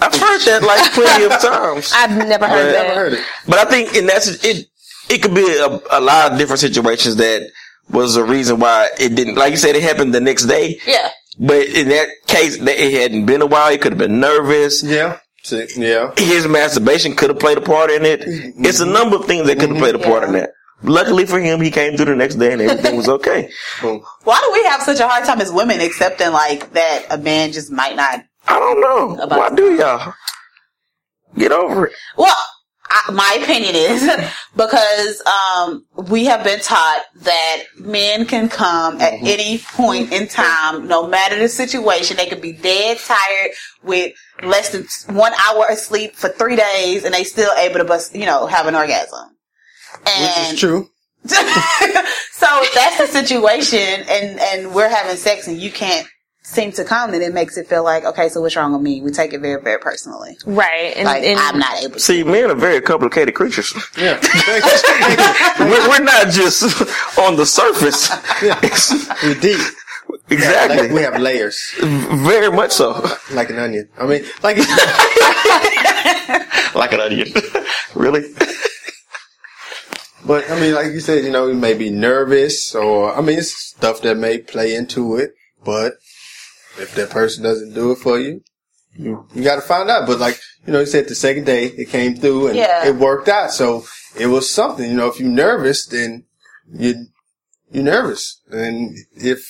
I've heard that like plenty of times. I've never heard Right. that. Never heard it. But I think, and that's it. It could be a, a lot of different situations that was a reason why it didn't. Like you said, it happened the next day. Yeah. But in that case, that it hadn't been a while. He could have been nervous. Yeah. See, yeah. His masturbation could have played a part in it. Mm-hmm. It's a number of things that could have played a part in mm-hmm. that. Luckily for him, he came through the next day and everything was okay. Why do we have such a hard time as women accepting like that a man just might not? I don't know. About- Why do y'all? Get over it. Well, I, my opinion is because um, we have been taught that men can come at any point in time, no matter the situation. They could be dead tired with less than one hour of sleep for three days, and they still able to bust, you know, have an orgasm. Which And is true. so that's the situation, and and we're having sex, and you can't seem to come, then it makes it feel like okay, so what's wrong with me? We take it very very personally. Right. And, Like and I'm not able. to. See, men are very complicated creatures. Yeah. we're, we're not just on the surface. We're deep. exactly. Like, we have layers, very much so. like an onion. I mean, like Like an onion. really? But I mean, like you said, you know, you may be nervous, or I mean, it's stuff that may play into it. But if that person doesn't do it for you, you, you got to find out. But like you know, you said the second day it came through and Yeah. it worked out, so it was something. You know, if you're nervous, then you you're nervous, and if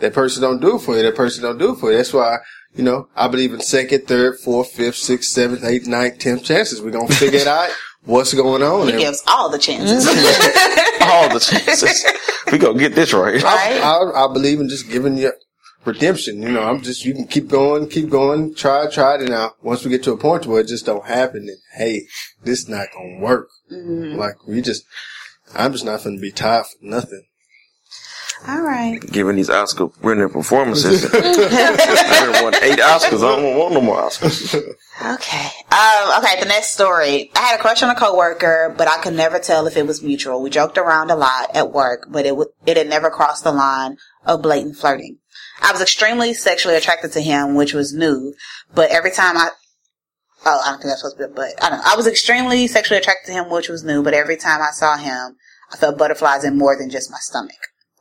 that person don't do it for you, that person don't do it for you. That's why. You know, I believe in second, third, fourth, fifth, sixth, seventh, eighth, ninth, tenth chances. We're gonna figure it out what's going on. He and- gives all the chances. All the chances. we gonna get this right. Right. I, I, I believe in just giving you redemption. You know, I'm just you can keep going, keep going, try, try it. And now once we get to a point where it just don't happen, then hey, this not gonna work. Like we just, I'm just not gonna be tired for nothing. all right. Given these Oscar winning performances, I done won eight Oscars. I don't want no more Oscars. Okay. Um, okay, the next story. I had a crush on a coworker, but I could never tell if it was mutual. We joked around a lot at work, but it w- it had never crossed the line of blatant flirting. I was extremely sexually attracted to him, which was new, but every time I Oh, I don't think that's supposed to be, but I don't know. I was extremely sexually attracted to him, which was new, but every time I saw him, I felt butterflies in more than just my stomach.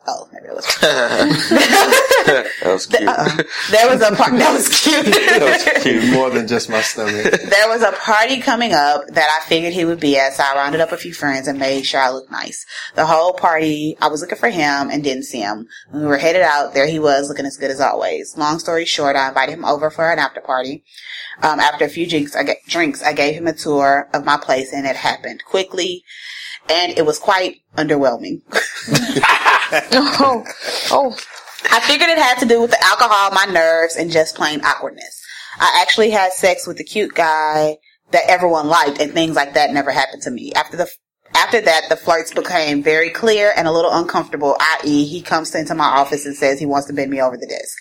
Oh, maybe it was. that was cute. Uh-uh. There was a part that was cute. That was cute. More than just my stomach. there was a party coming up that I figured he would be at, so I rounded up a few friends and made sure I looked nice. The whole party, I was looking for him and didn't see him. When we were headed out, there he was, looking as good as always. Long story short, I invited him over for an after party. Um, after a few drinks, I, ga- drinks, I gave him a tour of my place, and it happened quickly, and it was quite underwhelming. oh, oh, I figured it had to do with the alcohol, my nerves, and just plain awkwardness. I actually had sex with the cute guy that everyone liked, and things like that never happened to me. After the after that, the flirts became very clear and a little uncomfortable. I.e., he comes into my office and says he wants to bend me over the desk.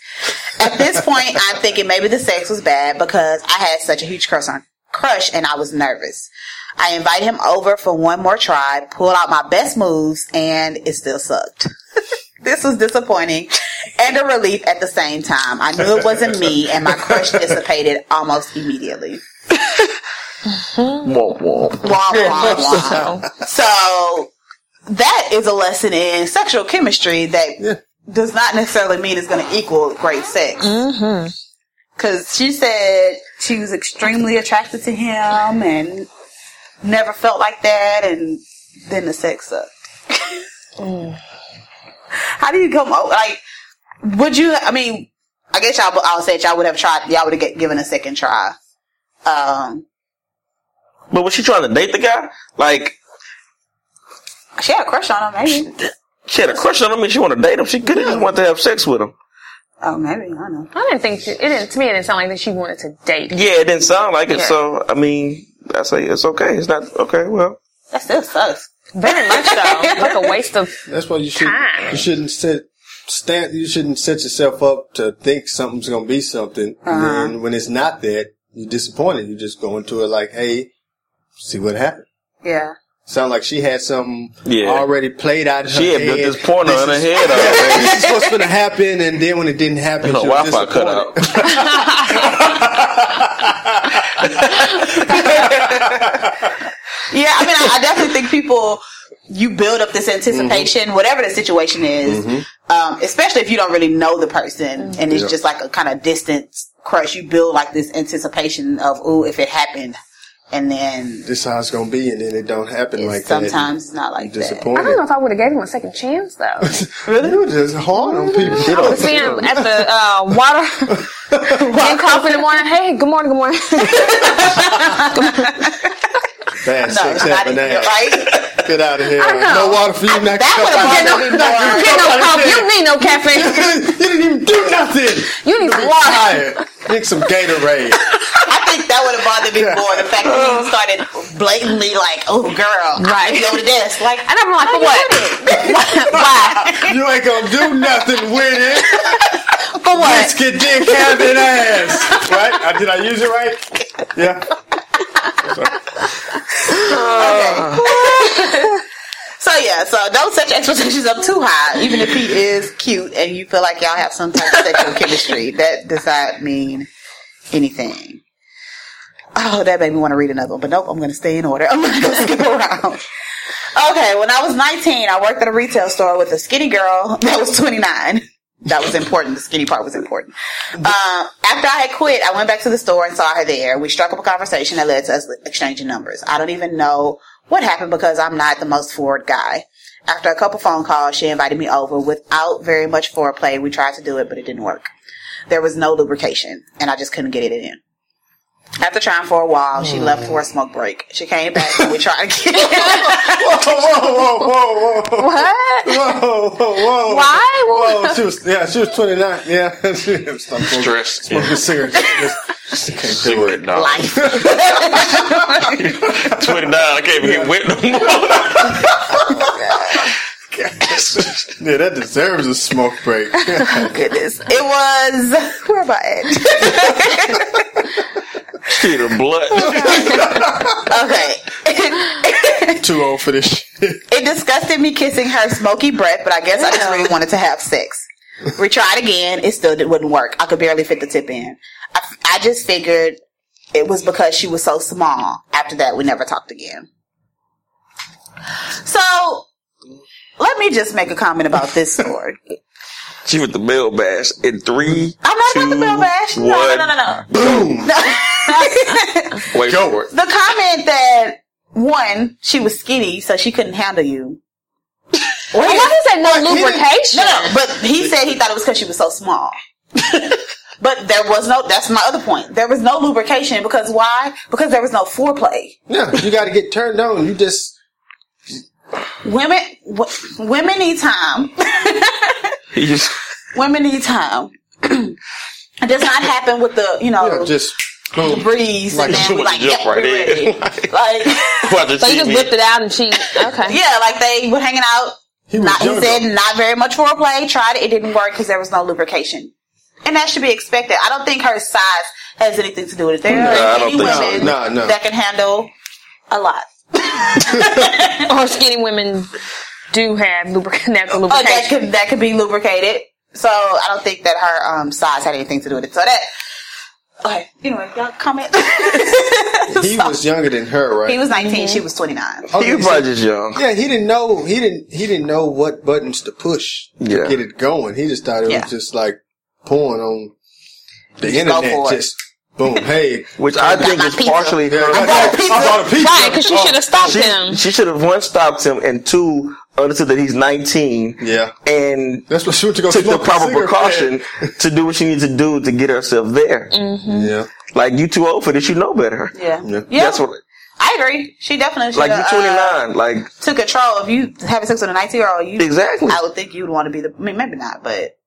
At this point, I'm thinking maybe the sex was bad because I had such a huge crush on crush, and I was nervous. I invite him over for one more try, pull out my best moves, and it still sucked. this was disappointing and a relief at the same time. I knew it wasn't me, and my crush dissipated almost immediately. Womp womp. Wah, wah, wah. so that is a lesson in sexual chemistry that Yeah. does not necessarily mean it's going to equal great sex. Mm-hmm. Because she said she was extremely attracted to him and never felt like that, and then the sex sucked. How do you come? Oh, like, would you? I mean, I guess y'all. I would say y'all would have tried. Y'all would have get- given a second try. Um, But was she trying to date the guy? Like, she had a crush on him, maybe. she had a crush on him and she wanted to date him. She could have just wanted to have sex with him. Oh, maybe I don't know. I didn't think she, it didn't. To me, it didn't sound like that she wanted to date. Yeah, it didn't sound like it. Yeah. So, I mean, I say it's okay. It's not okay. Well, That still sucks. Very much so. like a waste of. That's why you should Time. you shouldn't set stand you shouldn't set yourself up to think something's gonna be something. And uh-huh. then when it's not that, you're disappointed. You just go into it like, hey, see what happened. Yeah. Sound like she had something Yeah. already played out in she her had built this pointer This on her head already. this is what's gonna happen, and then when it didn't happen, Her she was Wi-Fi cut out. Yeah, I mean, I, I definitely think people, you build up this anticipation, whatever the situation is, um, especially if you don't really know the person and it's Yeah. just like a kind of distant crush. You build like this anticipation of, ooh, if it happened. And then This is how it's gonna be, and then it don't happen it's like sometimes it's not like You're that. I don't know if I would have gave him a second chance though. Really? You're just hard on people. I would have seen him at the uh, water, getting coffee in the morning. Hey, good morning, good morning. Bad No, sex it's happened right? Get out of here. don't know. No water for you next That would have couple bothered me more. Get no coffee. You don't need no caffeine. you didn't even do nothing. You need some You're water. tired. Drink some Gatorade. I think that would have bothered me more. The fact that you started blatantly like, "Oh, girl, Right. right, over the desk." Like, And I'm like, for what? Why? You ain't gonna do nothing with it. For what? Biscuit dick having ass. Right? Uh, did I use it right? Yeah. So yeah, so don't set your expectations up too high, even if he is cute and you feel like y'all have some type of sexual chemistry. That does not mean anything. Oh, that made me want to read another one, but nope, I'm going to stay in order. I'm going to skip around. Okay, when I was 19, I worked at a retail store with a skinny girl that was 29. That was important. The skinny part was important. Uh, after I had quit, I went back to the store and saw her there. We struck up a conversation that led to us exchanging numbers. I don't even know what happened because I'm not the most forward guy. After a couple phone calls, she invited me over without very much foreplay. We tried to do it, but it didn't work. There was no lubrication, and I just couldn't get it in. After trying for a while, she left hmm. for a smoke break. She came back and we tried again. Whoa, whoa, whoa, whoa, whoa. What? Whoa, whoa, whoa. Why? Whoa, she was, yeah, she was 29. Yeah. she was smoking, Stress. smoking cigarettes. Just can't do it. Cigarette. Life. 29, I can't even get wet no more. Yeah, that deserves a smoke break. Goodness. It was, where am I She her blood. Okay. Too old for this shit. It disgusted me kissing her smoky breath, but I guess I just really wanted to have sex. We tried again. It still did- wouldn't work. I could barely fit the tip in. I, I just figured it was because she was so small. After that, we never talked again. So, let me just make a comment about this story. She with the bell bash in three. I'm not about the two, Bash. No, no, one. no, no, no. Boom. Wait Go. for it. the comment that one, she was skinny, so she couldn't handle you. Well, he said no he didn't- lubrication. No, no, but he said he thought it was because she was so small. but there was no. That's my other point. There was no lubrication because why? Because there was no foreplay. Yeah, you got to get turned on. You just Women, w- women need time. He just women need time. it does not happen with the you know yeah, just boom. breeze Like and then we like jump yeah, right we ready. in. like watch So you just TV. whipped it out and she, okay. yeah, like they were hanging out. He was Not, he said not very much foreplay. Tried it, it didn't work because there was no lubrication, and that should be expected. I don't think her size has anything to do with it. There No, are don't many think so. women No, no. that can handle a lot. Or skinny women do have lubric- natural Oh, that could that could be lubricated. So I don't think that her um, size had anything to do with it. So that Okay. Anyway, y'all comment. He was younger than her, right? he was 19. She was 29. Okay, He was so- just young. Yeah, he didn't know. He didn't. He didn't know what buttons to push to get it going. He just thought it Yeah. was just like porn on the Just internet. Just boom, hey. Which I think is pizza. partially Yeah, her. I, bought a pizza. I bought a pizza. Right, because she Oh, should have stopped She, him. she should have one stopped him and two understood that he's 19 Yeah, and that's what she went to go took the proper cigarette. precaution to do what she needs to do to get herself there. Yeah, Like you too old for this, you know better. Yeah. Yeah. Yeah. That's what. I agree. She definitely should Like you're uh, 29. like took control. If you having sex with a 19 year old, you exactly. I would think you'd want to be the. I mean, maybe not, but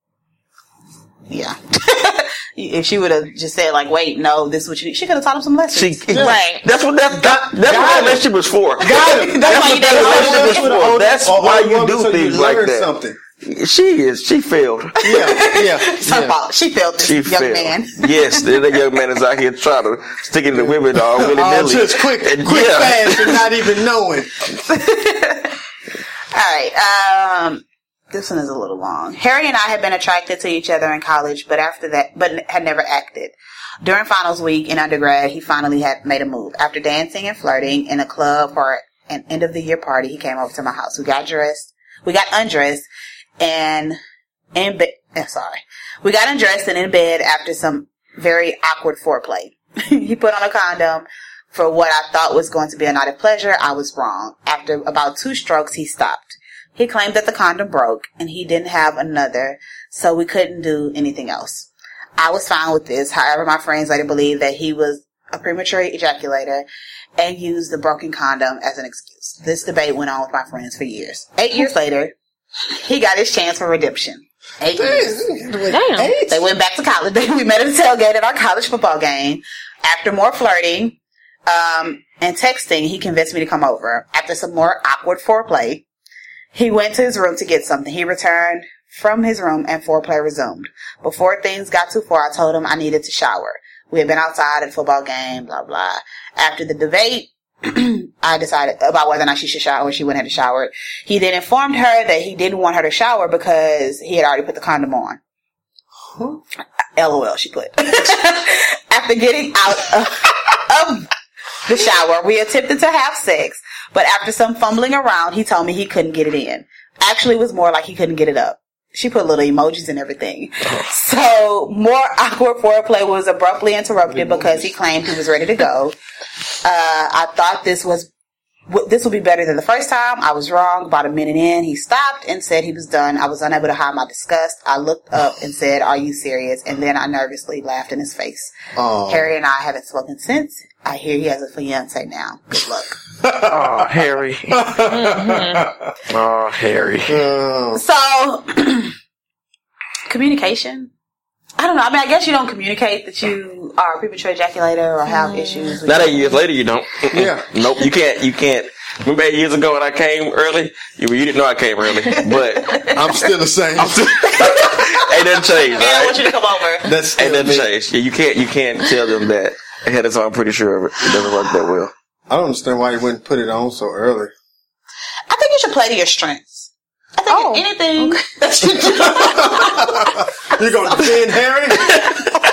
yeah. if she would have just said like, "Wait, no, this is what you," need. she could have taught him some lessons. She, Right. That's what that, that that's what that relationship was for. Got him. That's why what you that relationship was for. That's or why you do so things you like that. Something. She is. She failed. Yeah, yeah. Her yeah. fault. She failed this She young failed. man. yes, the the young man is out here trying to stick it in the women all willy Oh, nilly. just quick, And quick, yeah. fast, and not even knowing. All right. Um, this one is a little long. Harry and I had been attracted to each other in college, but after that, but had never acted. During finals week in undergrad, he finally had made a move. After dancing and flirting in a club for an end of the year party, he came over to my house. We got dressed. We got undressed and in bed. Eh, sorry. We got undressed and in bed after some very awkward foreplay. he put on a condom for what I thought was going to be a night of pleasure. I was wrong. After about two strokes, he stopped. He claimed that the condom broke and he didn't have another, so we couldn't do anything else. I was fine with this. However, my friends later believed that he was a premature ejaculator and used the broken condom as an excuse. This debate went on with my friends for years. Eight years later, he got his chance for redemption. Eight years. Damn. They went back to college. we met at a tailgate at our college football game. After more flirting um, and texting, he convinced me to come over. After some more awkward foreplay, he went to his room to get something. He returned from his room and foreplay resumed. Before things got too far, I told him I needed to shower. We had been outside at a football game, blah, blah. After the debate, I decided about whether or not she should shower. Or she went ahead and showered. He then informed her that he didn't want her to shower because he had already put the condom on. LOL, she put. After getting out of, of the shower, we attempted to have sex, but after some fumbling around, he told me he couldn't get it in. Actually, it was more like he couldn't get it up. She put little emojis and everything. So more awkward foreplay was abruptly interrupted because he claimed he was ready to go. Uh, I thought this was this will be better than the first time. I was wrong. About a minute in, he stopped and said he was done. I was unable to hide my disgust. I looked up and said, "Are you serious?" And then I nervously laughed in his face. Oh, Harry and I haven't spoken since. I hear he has a fiance now. Good luck. Oh, Harry. oh, Harry. So, communication. I don't know. I mean, I guess you don't communicate that you are a premature ejaculator or have mm. issues. With Not eight years later, you don't. Yeah. Nope. You can't. You can't. Remember eight years ago when I came early? You, you didn't know I came early, but I'm still the same. ain't nothing changed. And I want you to come over. That's Ain't still nothing changed. Yeah, you can't. You can't tell them that ahead of time. I'm pretty sure it. It doesn't work that well. I don't understand why you wouldn't put it on so early. I think you should play to your strengths. I think Oh, anything that you do. You gonna defend Harry?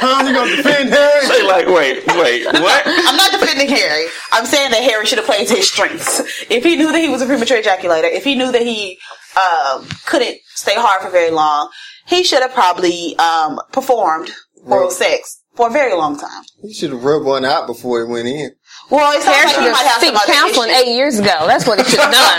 Huh? You gonna defend Harry? They like, wait, wait, what? I'm not defending Harry. I'm saying that Harry should have played to his strengths. If he knew that he was a premature ejaculator, if he knew that he um, couldn't stay hard for very long, he should have probably um, performed oral Right. sex for a very long time. He should have rubbed one out before he went in. Well, it sounds Harry like should he might have have some seek counseling issues. eight years ago. That's what he should have done.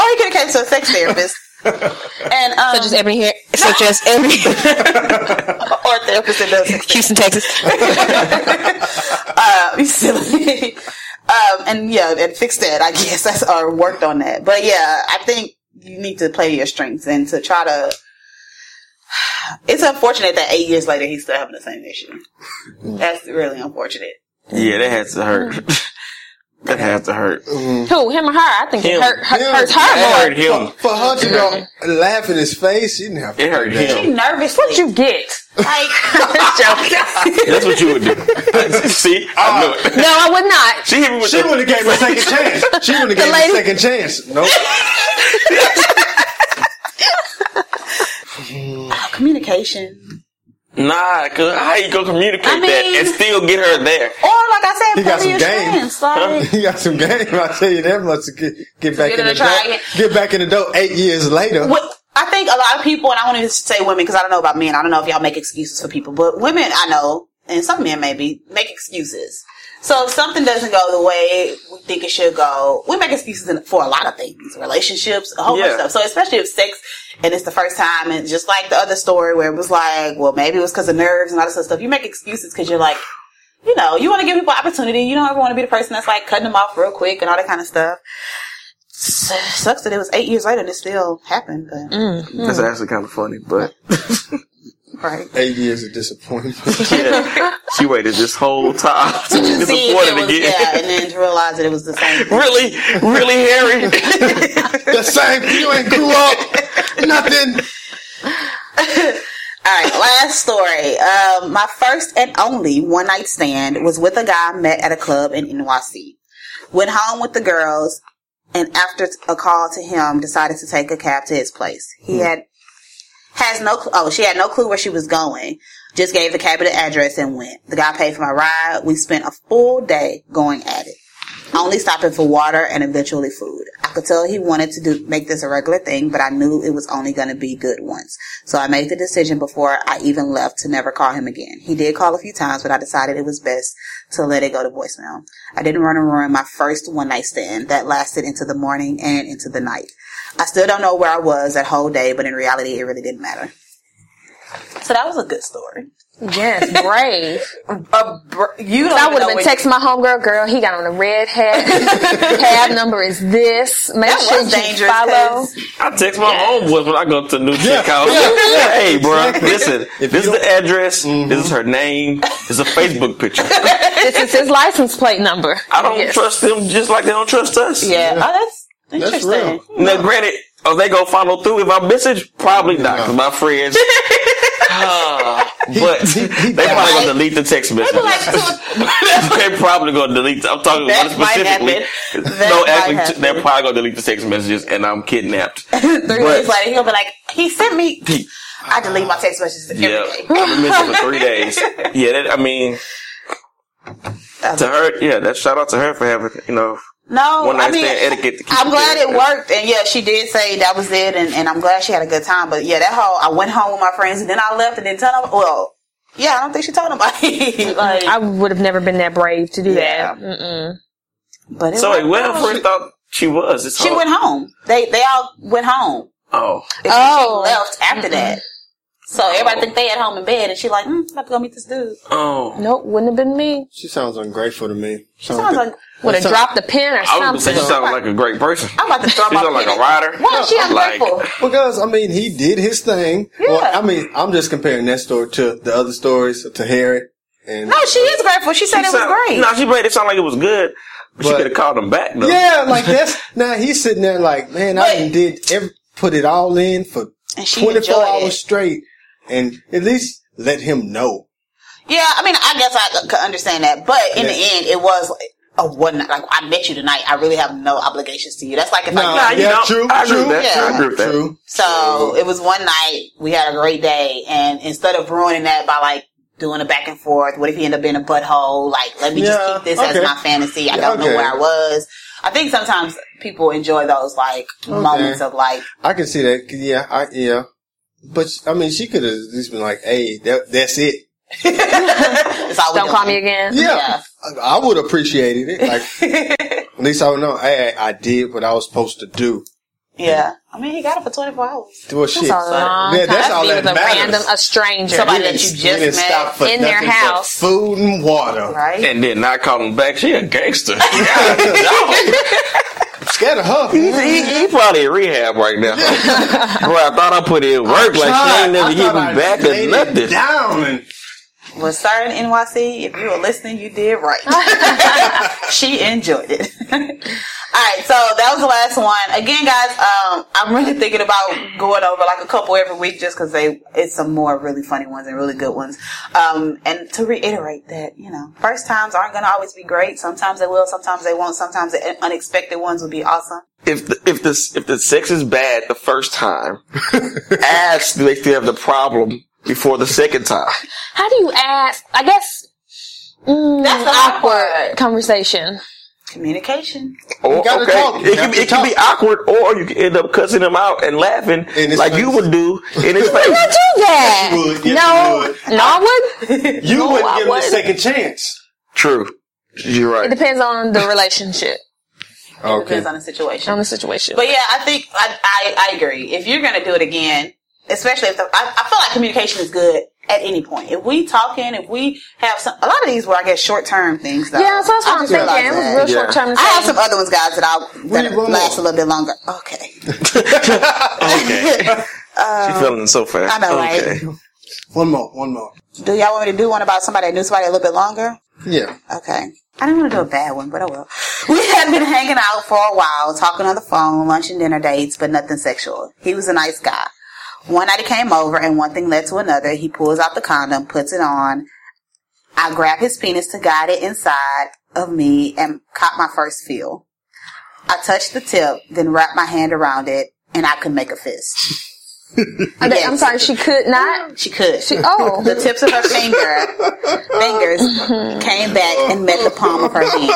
Or he could have came to a sex therapist. And um, such as Ebony here, such as Ebony, or a therapist that does Houston, Texas. uh, you silly. um, and yeah, and fixed that, I guess. That's or worked on that. But yeah, I think you need to play your strengths and to try to. It's unfortunate that eight years later he's still having the same issue. That's really unfortunate. Yeah, that has to hurt. That has to hurt. Mm-hmm. Who? Him or her? I think Him. it hurt, hurt, Him. hurts That her hurt more. him. For her to go laugh in his face, she didn't have to. It hurt do that. him. Nervously, What you get? like That's what you would do. See, I uh, knew it. No, I would not. She hit me with She would have gave him a second chance. She would have gave him a second chance. Nope. communication. Nah, cause how you gonna communicate I mean- that and still get her there? Or like I said, He got play some game. strengths. Like, he got some game. I tell you that much to get, get back Get in in the the try dough. Get back in the dough eight years later. what, I think a lot of people, and I want to say women because I don't know about men. I don't know if y'all make excuses for people, but women I know, and some men maybe make excuses. So if something doesn't go the way we think it should go, we make excuses for a lot of things, relationships, a whole bunch of stuff. So especially if sex and it's the first time, and just like the other story where it was like, well, maybe it was because of nerves and all this other stuff. You make excuses because you're like, you know, you want to give people opportunity. You don't ever want to be the person that's like cutting them off real quick and all that kind of stuff. S- Sucks that it was eight years later and it still happened, but That's hmm. actually kind of funny, but right. Eight years of disappointment. yeah, she waited this whole time to be See disappointed was, again. yeah, and then to realize that it was the same. Thing. really, really, Harry. the same. You ain't grew up. Nothing. All right, last story. Um, my first and only one night stand was with a guy I met at a club in NYC. Went home with the girls, and after a call to him, decided to take a cab to his place. He had has no cl- oh she had no clue where she was going. Just gave the cab the address and went. The guy paid for my ride. We spent a full day going at it. Only stopping for water and eventually food. I could tell he wanted to do make this a regular thing, but I knew it was only going to be good once. So I made the decision before I even left to never call him again. He did call a few times, but I decided it was best to let it go to voicemail. I didn't run and ruin my first one night stand that lasted into the morning and into the night. I still don't know where I was that whole day, but in reality, it really didn't matter. So that was a good story. Yes, brave. A br- you don't I even would have know been texting my homegirl, girl, he got on a red hat. Cab number is this. Make That sure was you dangerous, follow. 'cause- I text my homeboys when I go to the new Yeah, chick yeah, yeah. Hey, bro, listen. If this is the don't- address. Mm-hmm. This is her name. This is a Facebook picture. This is his license plate number. I don't Yes. trust them just like they don't trust us. Yeah. Oh, that's That's interesting. real. Now, granted, are they gonna follow through if I message? Probably not. 'cause my friends. Ah, but he- he they probably gonna delete the text message. Maybe like they probably gonna delete. I'm talking that about specifically. No, actually, t- they're probably gonna delete the text messages, and I'm kidnapped. three But- days later, he'll be like, he sent me. I delete my text messages every Yeah, day. I've been missing for three days. Yeah, that, I mean, to her, yeah, that shout out to her for having, you know, No, one I mean, stand etiquette. To keep I'm glad it worked, and yeah, she did say that was it, and, and I'm glad she had a good time. But yeah, that whole I went home with my friends, and then I left, and then tell them. Well, yeah, I don't think she told nobody. like, I would have never been that brave to do Yeah. that. Mm-mm. but it So, like, worked when I first thought she was, it's she hard. went home. They they all went home. Oh, And Oh. she left after that. So everybody think they at home in bed, and she like, mm, I'm about to go meet this dude. oh. Nope, wouldn't have been me. She sounds ungrateful to me. She sounds like Would have dropped the pen or I was gonna say something. she sounded like a great person. I'm about to throw She my sounded like pen a at- rider. Why is she Like- ungrateful? Because I mean, he did his thing. Well, Yeah. I mean, I'm just comparing that story to the other stories to Harry. And no, she is grateful. She said She it was great. No, she made it sound like it was good, but, she could have called him back though. yeah, like that's now he's sitting there like, man, I But- done did every, put it all in for And she 24 hours it. straight, and at least let him know. Yeah, I mean, I guess I could- could understand that, but in Yeah. the end, it was like a one night. Like I met you tonight, I really have no obligations to you. That's like if No, I Nah, met you yeah, know, true, I agree true, with that. Yeah. I agree with. True. So it was one night. We had a great day, and instead of ruining that by like doing a back and forth, what if he ended up being a butthole? Like, let me Yeah, just keep this as my fantasy. I don't know where I was. I think sometimes people enjoy those like moments of like, I can see that. Yeah, I yeah. But I mean, she could have at least been like, "Hey, that, that's it." it's Don't do. call me again. Yeah, I, I would have appreciated it. Like, at least I would know. Hey, I did what I was supposed to do. Yeah, I mean, he got it for twenty four hours. Well, a shit. That's a long Yeah, time. that's all that with a matters. random, a stranger. Somebody that you just met stop for in their nothing but house. food and water. Right? And then not call him back. She a gangster. Scared of her. he, he, he probably in rehab right now. Bro, I thought I put in work like she ain't never I me back or nothing. Down and Well, sir NYC, if you were listening, you did right. she enjoyed it. All right, so that was the last one. Again, guys, um, I'm really thinking about going over like a couple every week just because they it's some more really funny ones and really good ones. Um, and to reiterate that, you know, first times aren't going to always be great. Sometimes they will, sometimes they won't. Sometimes the unexpected ones will be awesome. If the, if the if the sex is bad the first time, ask do they still have the problem before the second time. How do you ask? I guess mm, That's the hard awkward conversation. Communication. Or, gotta okay, talk. You it, can, it can be awkward, or you can end up cussing him out and laughing In his like you would do in his face. I do that. you would. Yes, no, you would. no, I would. You No, wouldn't I give him a second chance. True, you're right. It depends on the relationship, Okay. Depends on the situation. on the situation. But yeah, I think I, I, I agree. If you're going to do it again, especially if the, I, I feel like communication is good at any point. If we talking, if we have some, a lot of these were, I guess, short term things. Though. yeah, so that's what I I'm thinking. realized It was real Yeah. short term. I have some other ones, guys, that I'll that Read one last a little bit longer. Okay, Okay, she's feeling so fast. I know, right? okay. One more. One more. do y'all want me to do one about somebody that knew somebody a little bit longer? Yeah. Okay. I didn't want to do a bad one, but I will. We had been hanging out for a while, talking on the phone, lunch and dinner dates, but nothing sexual. He was a nice guy. One night he came over and one thing led to another. He pulls out the condom, puts it on. I grab his penis to guide it inside of me and caught my first feel. I touched the tip, then wrapped my hand around it, and I could make a fist. I think- I'm sorry, she could not. She could. She, oh, The tips of her finger fingers came back and met the palm of her hand.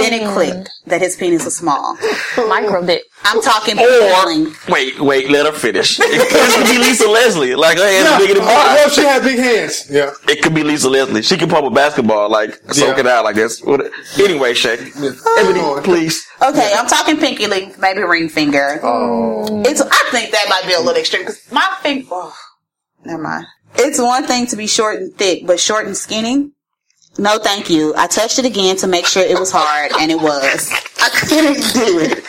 Then it clicked that his penis was small. micro dick. I'm talking Or feeling. wait, wait, let her finish. It could be Lisa Leslie. Like her hands are bigger than Oh, mine. well, she had big hands. Yeah. It could be Lisa Leslie. She can pump a basketball, like soak Yeah. it out like this. What- Anyway, Shay, Ebony, oh, please. Okay, I'm talking pinky length, maybe ring finger. Oh. It's. I think that might be a little extreme because my finger. Oh, never mind. It's one thing to be short and thick, but short and skinny. No, thank you. I touched it again to make sure it was hard, and it was. I couldn't do it.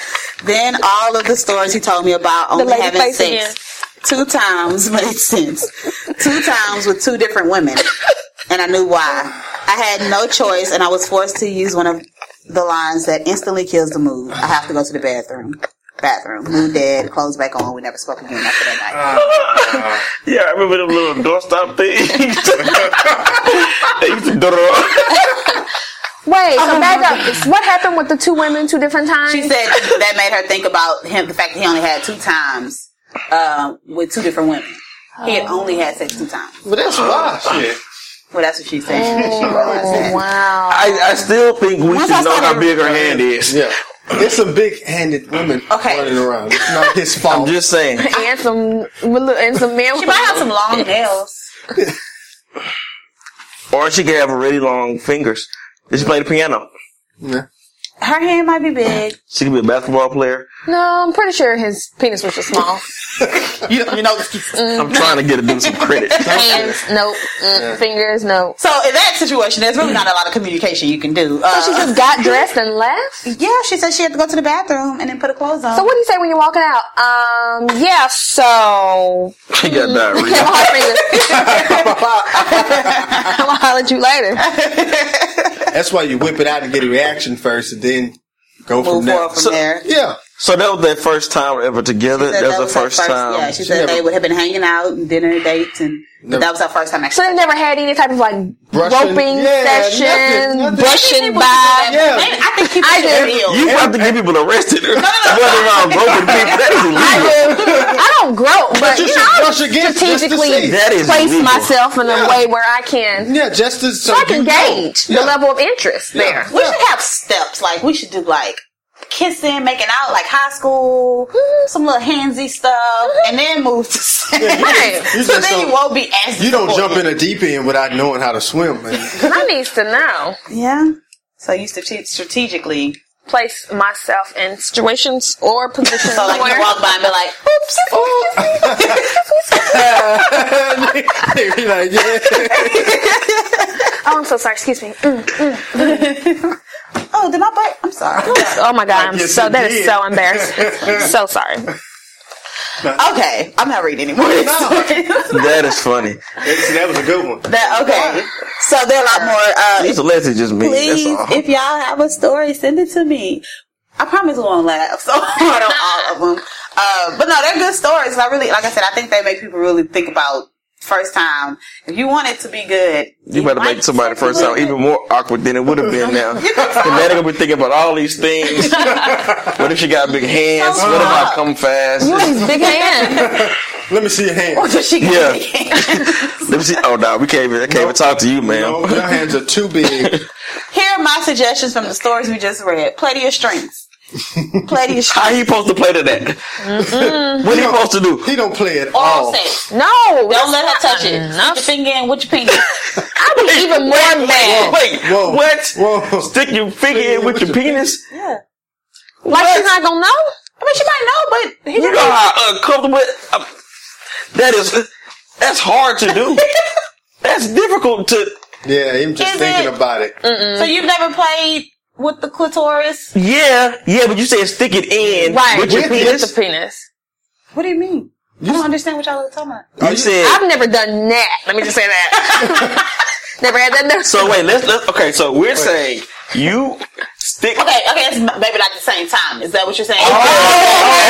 Then all of the stories he told me about only having sex two times made sense. Two times with two different women, and I knew why. I had no choice, and I was forced to use one of the lines that instantly kills the mood. I have to go to the bathroom. Bathroom. Mood dead. Clothes back on. We never spoke again after that night. Uh, uh, yeah, I remember them little doorstop things. they used to do Wait, so uh-huh. back up. What happened with the two women two different times? She said that made her think about him, the fact that he only had two times um, with two different women. He had only had sex two times. But that's oh, why. Shit. Well, that's what she said. Oh, she, she realized Oh, that. wow. I, I still think we Once should I know how big her hand is. Yeah. There's some big-handed women Okay. running around. It's not his fault. I'm just saying. and some and some men. She might have some long nails. Or she could have really long fingers. Did she play the piano? Yeah. Her hand might be big. She could be a basketball player. No, I'm pretty sure his penis was just small. You, you know. I'm trying to get her do some credit. Hands, nope. Mm, Fingers, nope. So in that situation, there's really not a lot of communication you can do. Uh, She just got dressed and left. yeah, she said she had to go to the bathroom and then put her clothes on. So what do you say when you're walking out? Um, yeah. So She got I'm diarrhea. gonna holler at you later. That's why you whip it out and get a reaction first, and then go move from there. from So- there. Yeah. So that was their first time ever together. Said That was the her first time. Yeah, she She said never- they would have been hanging out and dinner dates, and Never- that was our first time. So Actually, they've never had any type of like Brushing- roping yeah, session, nothing, nothing. brushing People by. should do that. Yeah. Maybe- I think people I should do. You have to get people arrested. Running around groping people. That is I illegal. do. I don't grope, but you you know, brush against strategically. That is place illegal. myself in a Yeah. way where I can, Yeah, just as so so I can you know. gauge the Yeah. level of interest there. We should have steps. Like we should do like kissing, making out, like high school, Mm-hmm. some little handsy stuff, and then move to sex. Right. You so just then you don't- won't be as You don't jump in a deep end without knowing how to swim. Man. I needs to know. Yeah. So I you strate- strategically. Place myself in situations or positions So like where you walk by and be like, oops, be like, yeah. Oh, I'm so sorry. Excuse me. Mm. Oh, did my butt? I'm sorry. Oh my god, I'm so you that is did. so embarrassing. so sorry. okay, I'm not reading anymore. That is funny. See, that was a good one. that okay. So there are a lot more. Uh, Lisa Leslie's just me. please, That's all. if y'all have a story, send it to me. I promise we won't laugh so hard on all of them. Uh, but no, they're good stories. I really, like I said, I think they make people really think about first time. If you want it to be good, You better make somebody first time even more awkward than it would have been now. and then they're gonna be thinking about all these things. what if she got big hands? What if I come fast? You have these big hands. Let me see your hands. What does she got? Yeah. Let me see. Oh no, we can't even. I can't even talk to you, man. No, your hands are too big. Here are my suggestions from the stories we just read. Plenty of your strengths. Play to your How strengths. he supposed to play to that? What he supposed to do? He don't play at Oral all. sex. No, Don't let her touch it. Enough. Stick your finger in with your penis. I'd be even more mad. Wait, Whoa. what? Whoa. Stick your finger in with your penis? Yeah. Like she's not gonna know. I mean, she might know, but he You know how uncomfortable uh, that is? That's hard to do. That's difficult to. Yeah, him just Is thinking it? about it. So you've never played with the clitoris? Yeah, yeah, but you said stick it in Right, with your with penis. With the penis. What do you mean? I don't understand what y'all are talking about. Oh, you said I've never done that. Let me just say that. never had that. Never. so. Wait, let's let's. Okay, so we're saying you stick. Okay, okay, it's maybe not the same time. Is that what you're saying? Oh,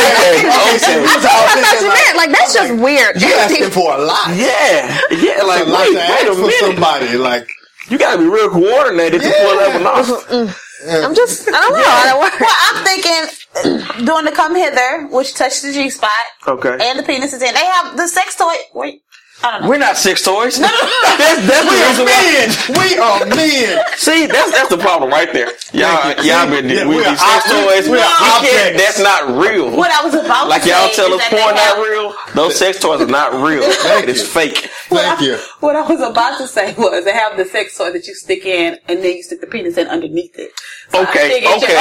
Okay, okay. That's all I thought you meant like that's just weird. You asking for a lot. Yeah, yeah. Like a lot wait, to ask wait a for minute. somebody. Like, You gotta be real coordinated to pull that one off. I'm just. I don't know how that works. Well, I'm thinking uh, doing the come hither, which touches the G spot, Okay. and the penis is in. They have the sex toy. Wait, I don't know. We're not sex toys. that's that's the reason why. men. We are men. See, that's that's the problem right there. Y'all, Thank you. y'all been Yeah, with we are these sex toys. We are You can't- objects. That's not real. what I was about Like to y'all say tell is us that porn have- not real. Those sex toys are not real. Thank it is you. fake. Thank you. What I was about to say was they have the sex toy that you stick in, and then you stick the penis in underneath it. So I Okay, figured- okay,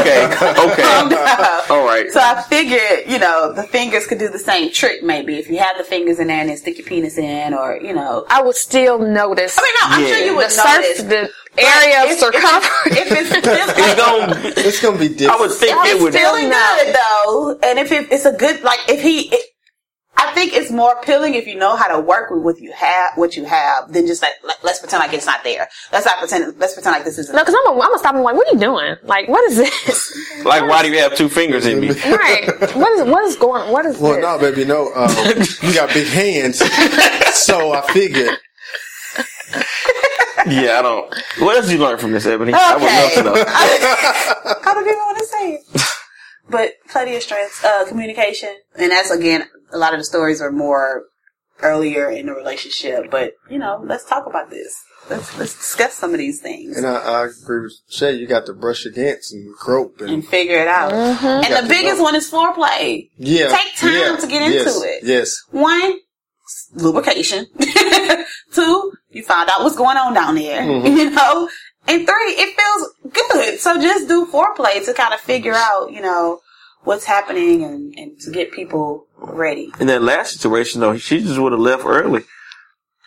okay, Calm okay. Um, All right. So I figured, you know, the fingers could do the same trick maybe. If you have the fingers in there and then stick your penis in or, you know. I would still notice. I mean, no, I'm Yeah. sure you the would surf, notice. the area of circumference. If, if it's still, It's gonna. be- It's gonna be I would think I it would would. still- feeling good though, and if it, it's a good like if he, it, I think it's more appealing if you know how to work with what you have, what you have, than just like let, let's pretend like it's not there. Let's not pretend. Let's pretend like this isn't. no, because I'm gonna I'm stop and like, what are you doing? Like, what is this? Like, why do you have two fingers in me? right? What is what is going? What is Well, this? no, baby, no. Um, you got big hands, so I figured. Yeah, I don't. What else did you learn from this, Ebony? I would love to know. How do people want to say it? But plenty of strengths, uh, communication, and that's again a lot of the stories are more earlier in the relationship. But you know, let's talk about this. Let's let's discuss some of these things. And I, I agree with Shay. You got to brush against and grope and and figure it out. got And the biggest go. one is foreplay. yeah, Take time yeah, to get into it. Yes, One, lubrication. Two, you find out what's going on down there. Mm-hmm. You know? And three, it feels good. So just do foreplay to kind of figure out, you know, what's happening and, and to get people ready. In that last situation, though, she just would have left early.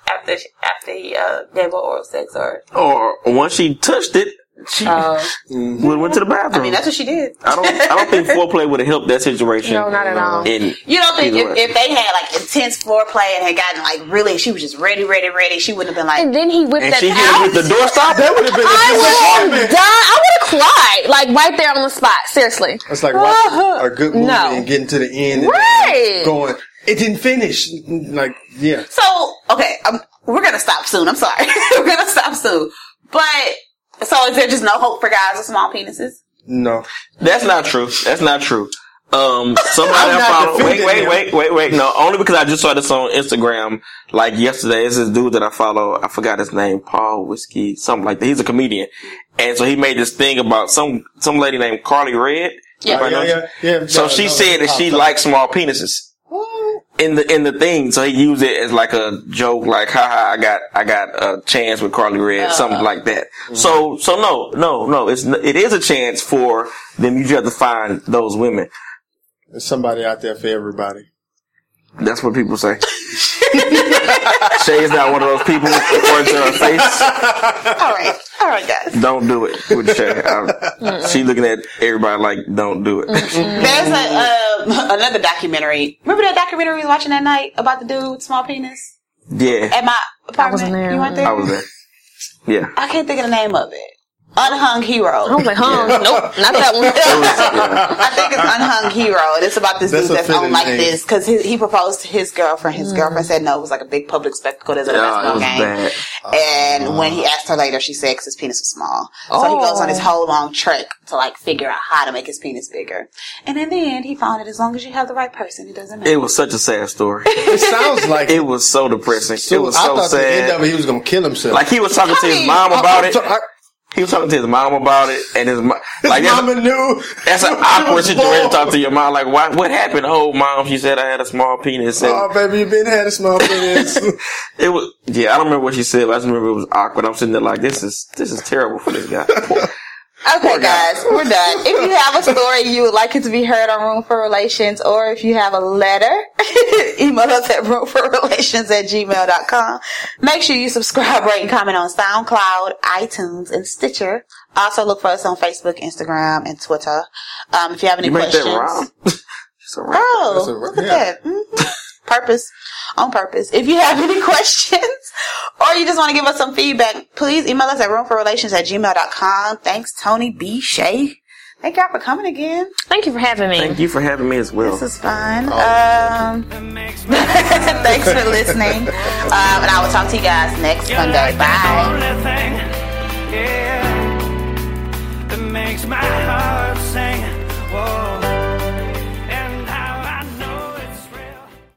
After she, after he uh, gave her oral sex or, Or once she touched it, she uh, Mm-hmm. went to the bathroom. I mean, that's what she did. I don't. I don't think foreplay would have helped that situation. No, not at all. In You don't think if, if they had like intense foreplay and had gotten like really, she was just ready, ready, ready, she wouldn't have been like, And then he whipped and that she hit out. it with the doorstop. that would have been. I a would have died. I would have cried, like right there on the spot. Seriously. It's like watching a good movie No. and getting to the end, and Right. Going, it didn't finish. Like, yeah, So okay, um, we're gonna stop soon. I'm sorry, we're gonna stop soon. But so is there just no hope for guys with small penises? no. That's not true. That's not true. Um, somebody I'm not follow. Wait, wait, him. wait, wait, wait. No, only because I just saw this on Instagram like yesterday. It's this dude that I follow. I forgot his name. Paul Whiskey, something like that. He's a comedian, and so he made this thing about some some lady named Carly Red. Yeah. Oh, yeah, yeah, yeah. So Yeah, she no, said that she likes small penises. In the in the thing, so he used it as like a joke, like haha, I got I got a chance with Carly Red, uh-huh. something like that. Mm-hmm. So so no no no, it's it is a chance for them. You just have to find those women. There's somebody out there for everybody. That's what people say. Shay is not one of those people according to her face. All right, all right, guys. Don't do it with Shay. I, she looking at everybody like, don't do it. There's a uh, another documentary. Remember that documentary we was watching that night about the dude with small penis yeah, at my apartment? wasn't there. You weren't there. I was there. Yeah. I can't think of the name of it. Unhung Hero. I was like, huh? Nope, not that one. I think it's Unhung Hero. And it's about this That's dude that's fitting on like name. this because he, he proposed to his girlfriend. His girlfriend said no. It was like a big public spectacle. There's a Yeah, basketball game. bad. And oh, when he asked her later, she said 'cause his penis was small. So he goes on this Oh. whole long trek to like figure out how to make his penis bigger. And in the end, he found that as long as you have the right person, it doesn't matter. It was such a sad story. It sounds like It was so depressing. So it was I so thought the end sad. of it, he was gonna kill himself. Like he was talking to his Honey, mom I- about I- it. He was talking to his mom about it, and his mom his like that's, mama knew. that's an awkward situation to talk to your mom. Like, what what happened? Oh, mom, she said I had a small penis. And Oh, baby, you been had a small penis. it was yeah. I don't remember what she said, but I just remember it was awkward. I'm sitting there like, this is this is terrible for this guy. Okay, guys, we're done. If you have a story you would like it to be heard on Room for Relations, or if you have a letter, email us at roomforrelations at gmail.com. Make sure you subscribe, rate, and comment on SoundCloud, iTunes, and Stitcher. Also look for us on Facebook, Instagram, and Twitter. Um, if you have any you questions. that wrong. Wrong. Oh, a- look at that. Mhm purpose, on purpose. If you have any questions or you just want to give us some feedback, please email us at roomforrelations at gmail.com. Thanks, Tony B. Shay. Thank y'all for coming again. Thank you for having me. Thank you for having me as well. This is fun. Oh, um, thanks for listening. Um, and I will talk to you guys next Monday. Bye.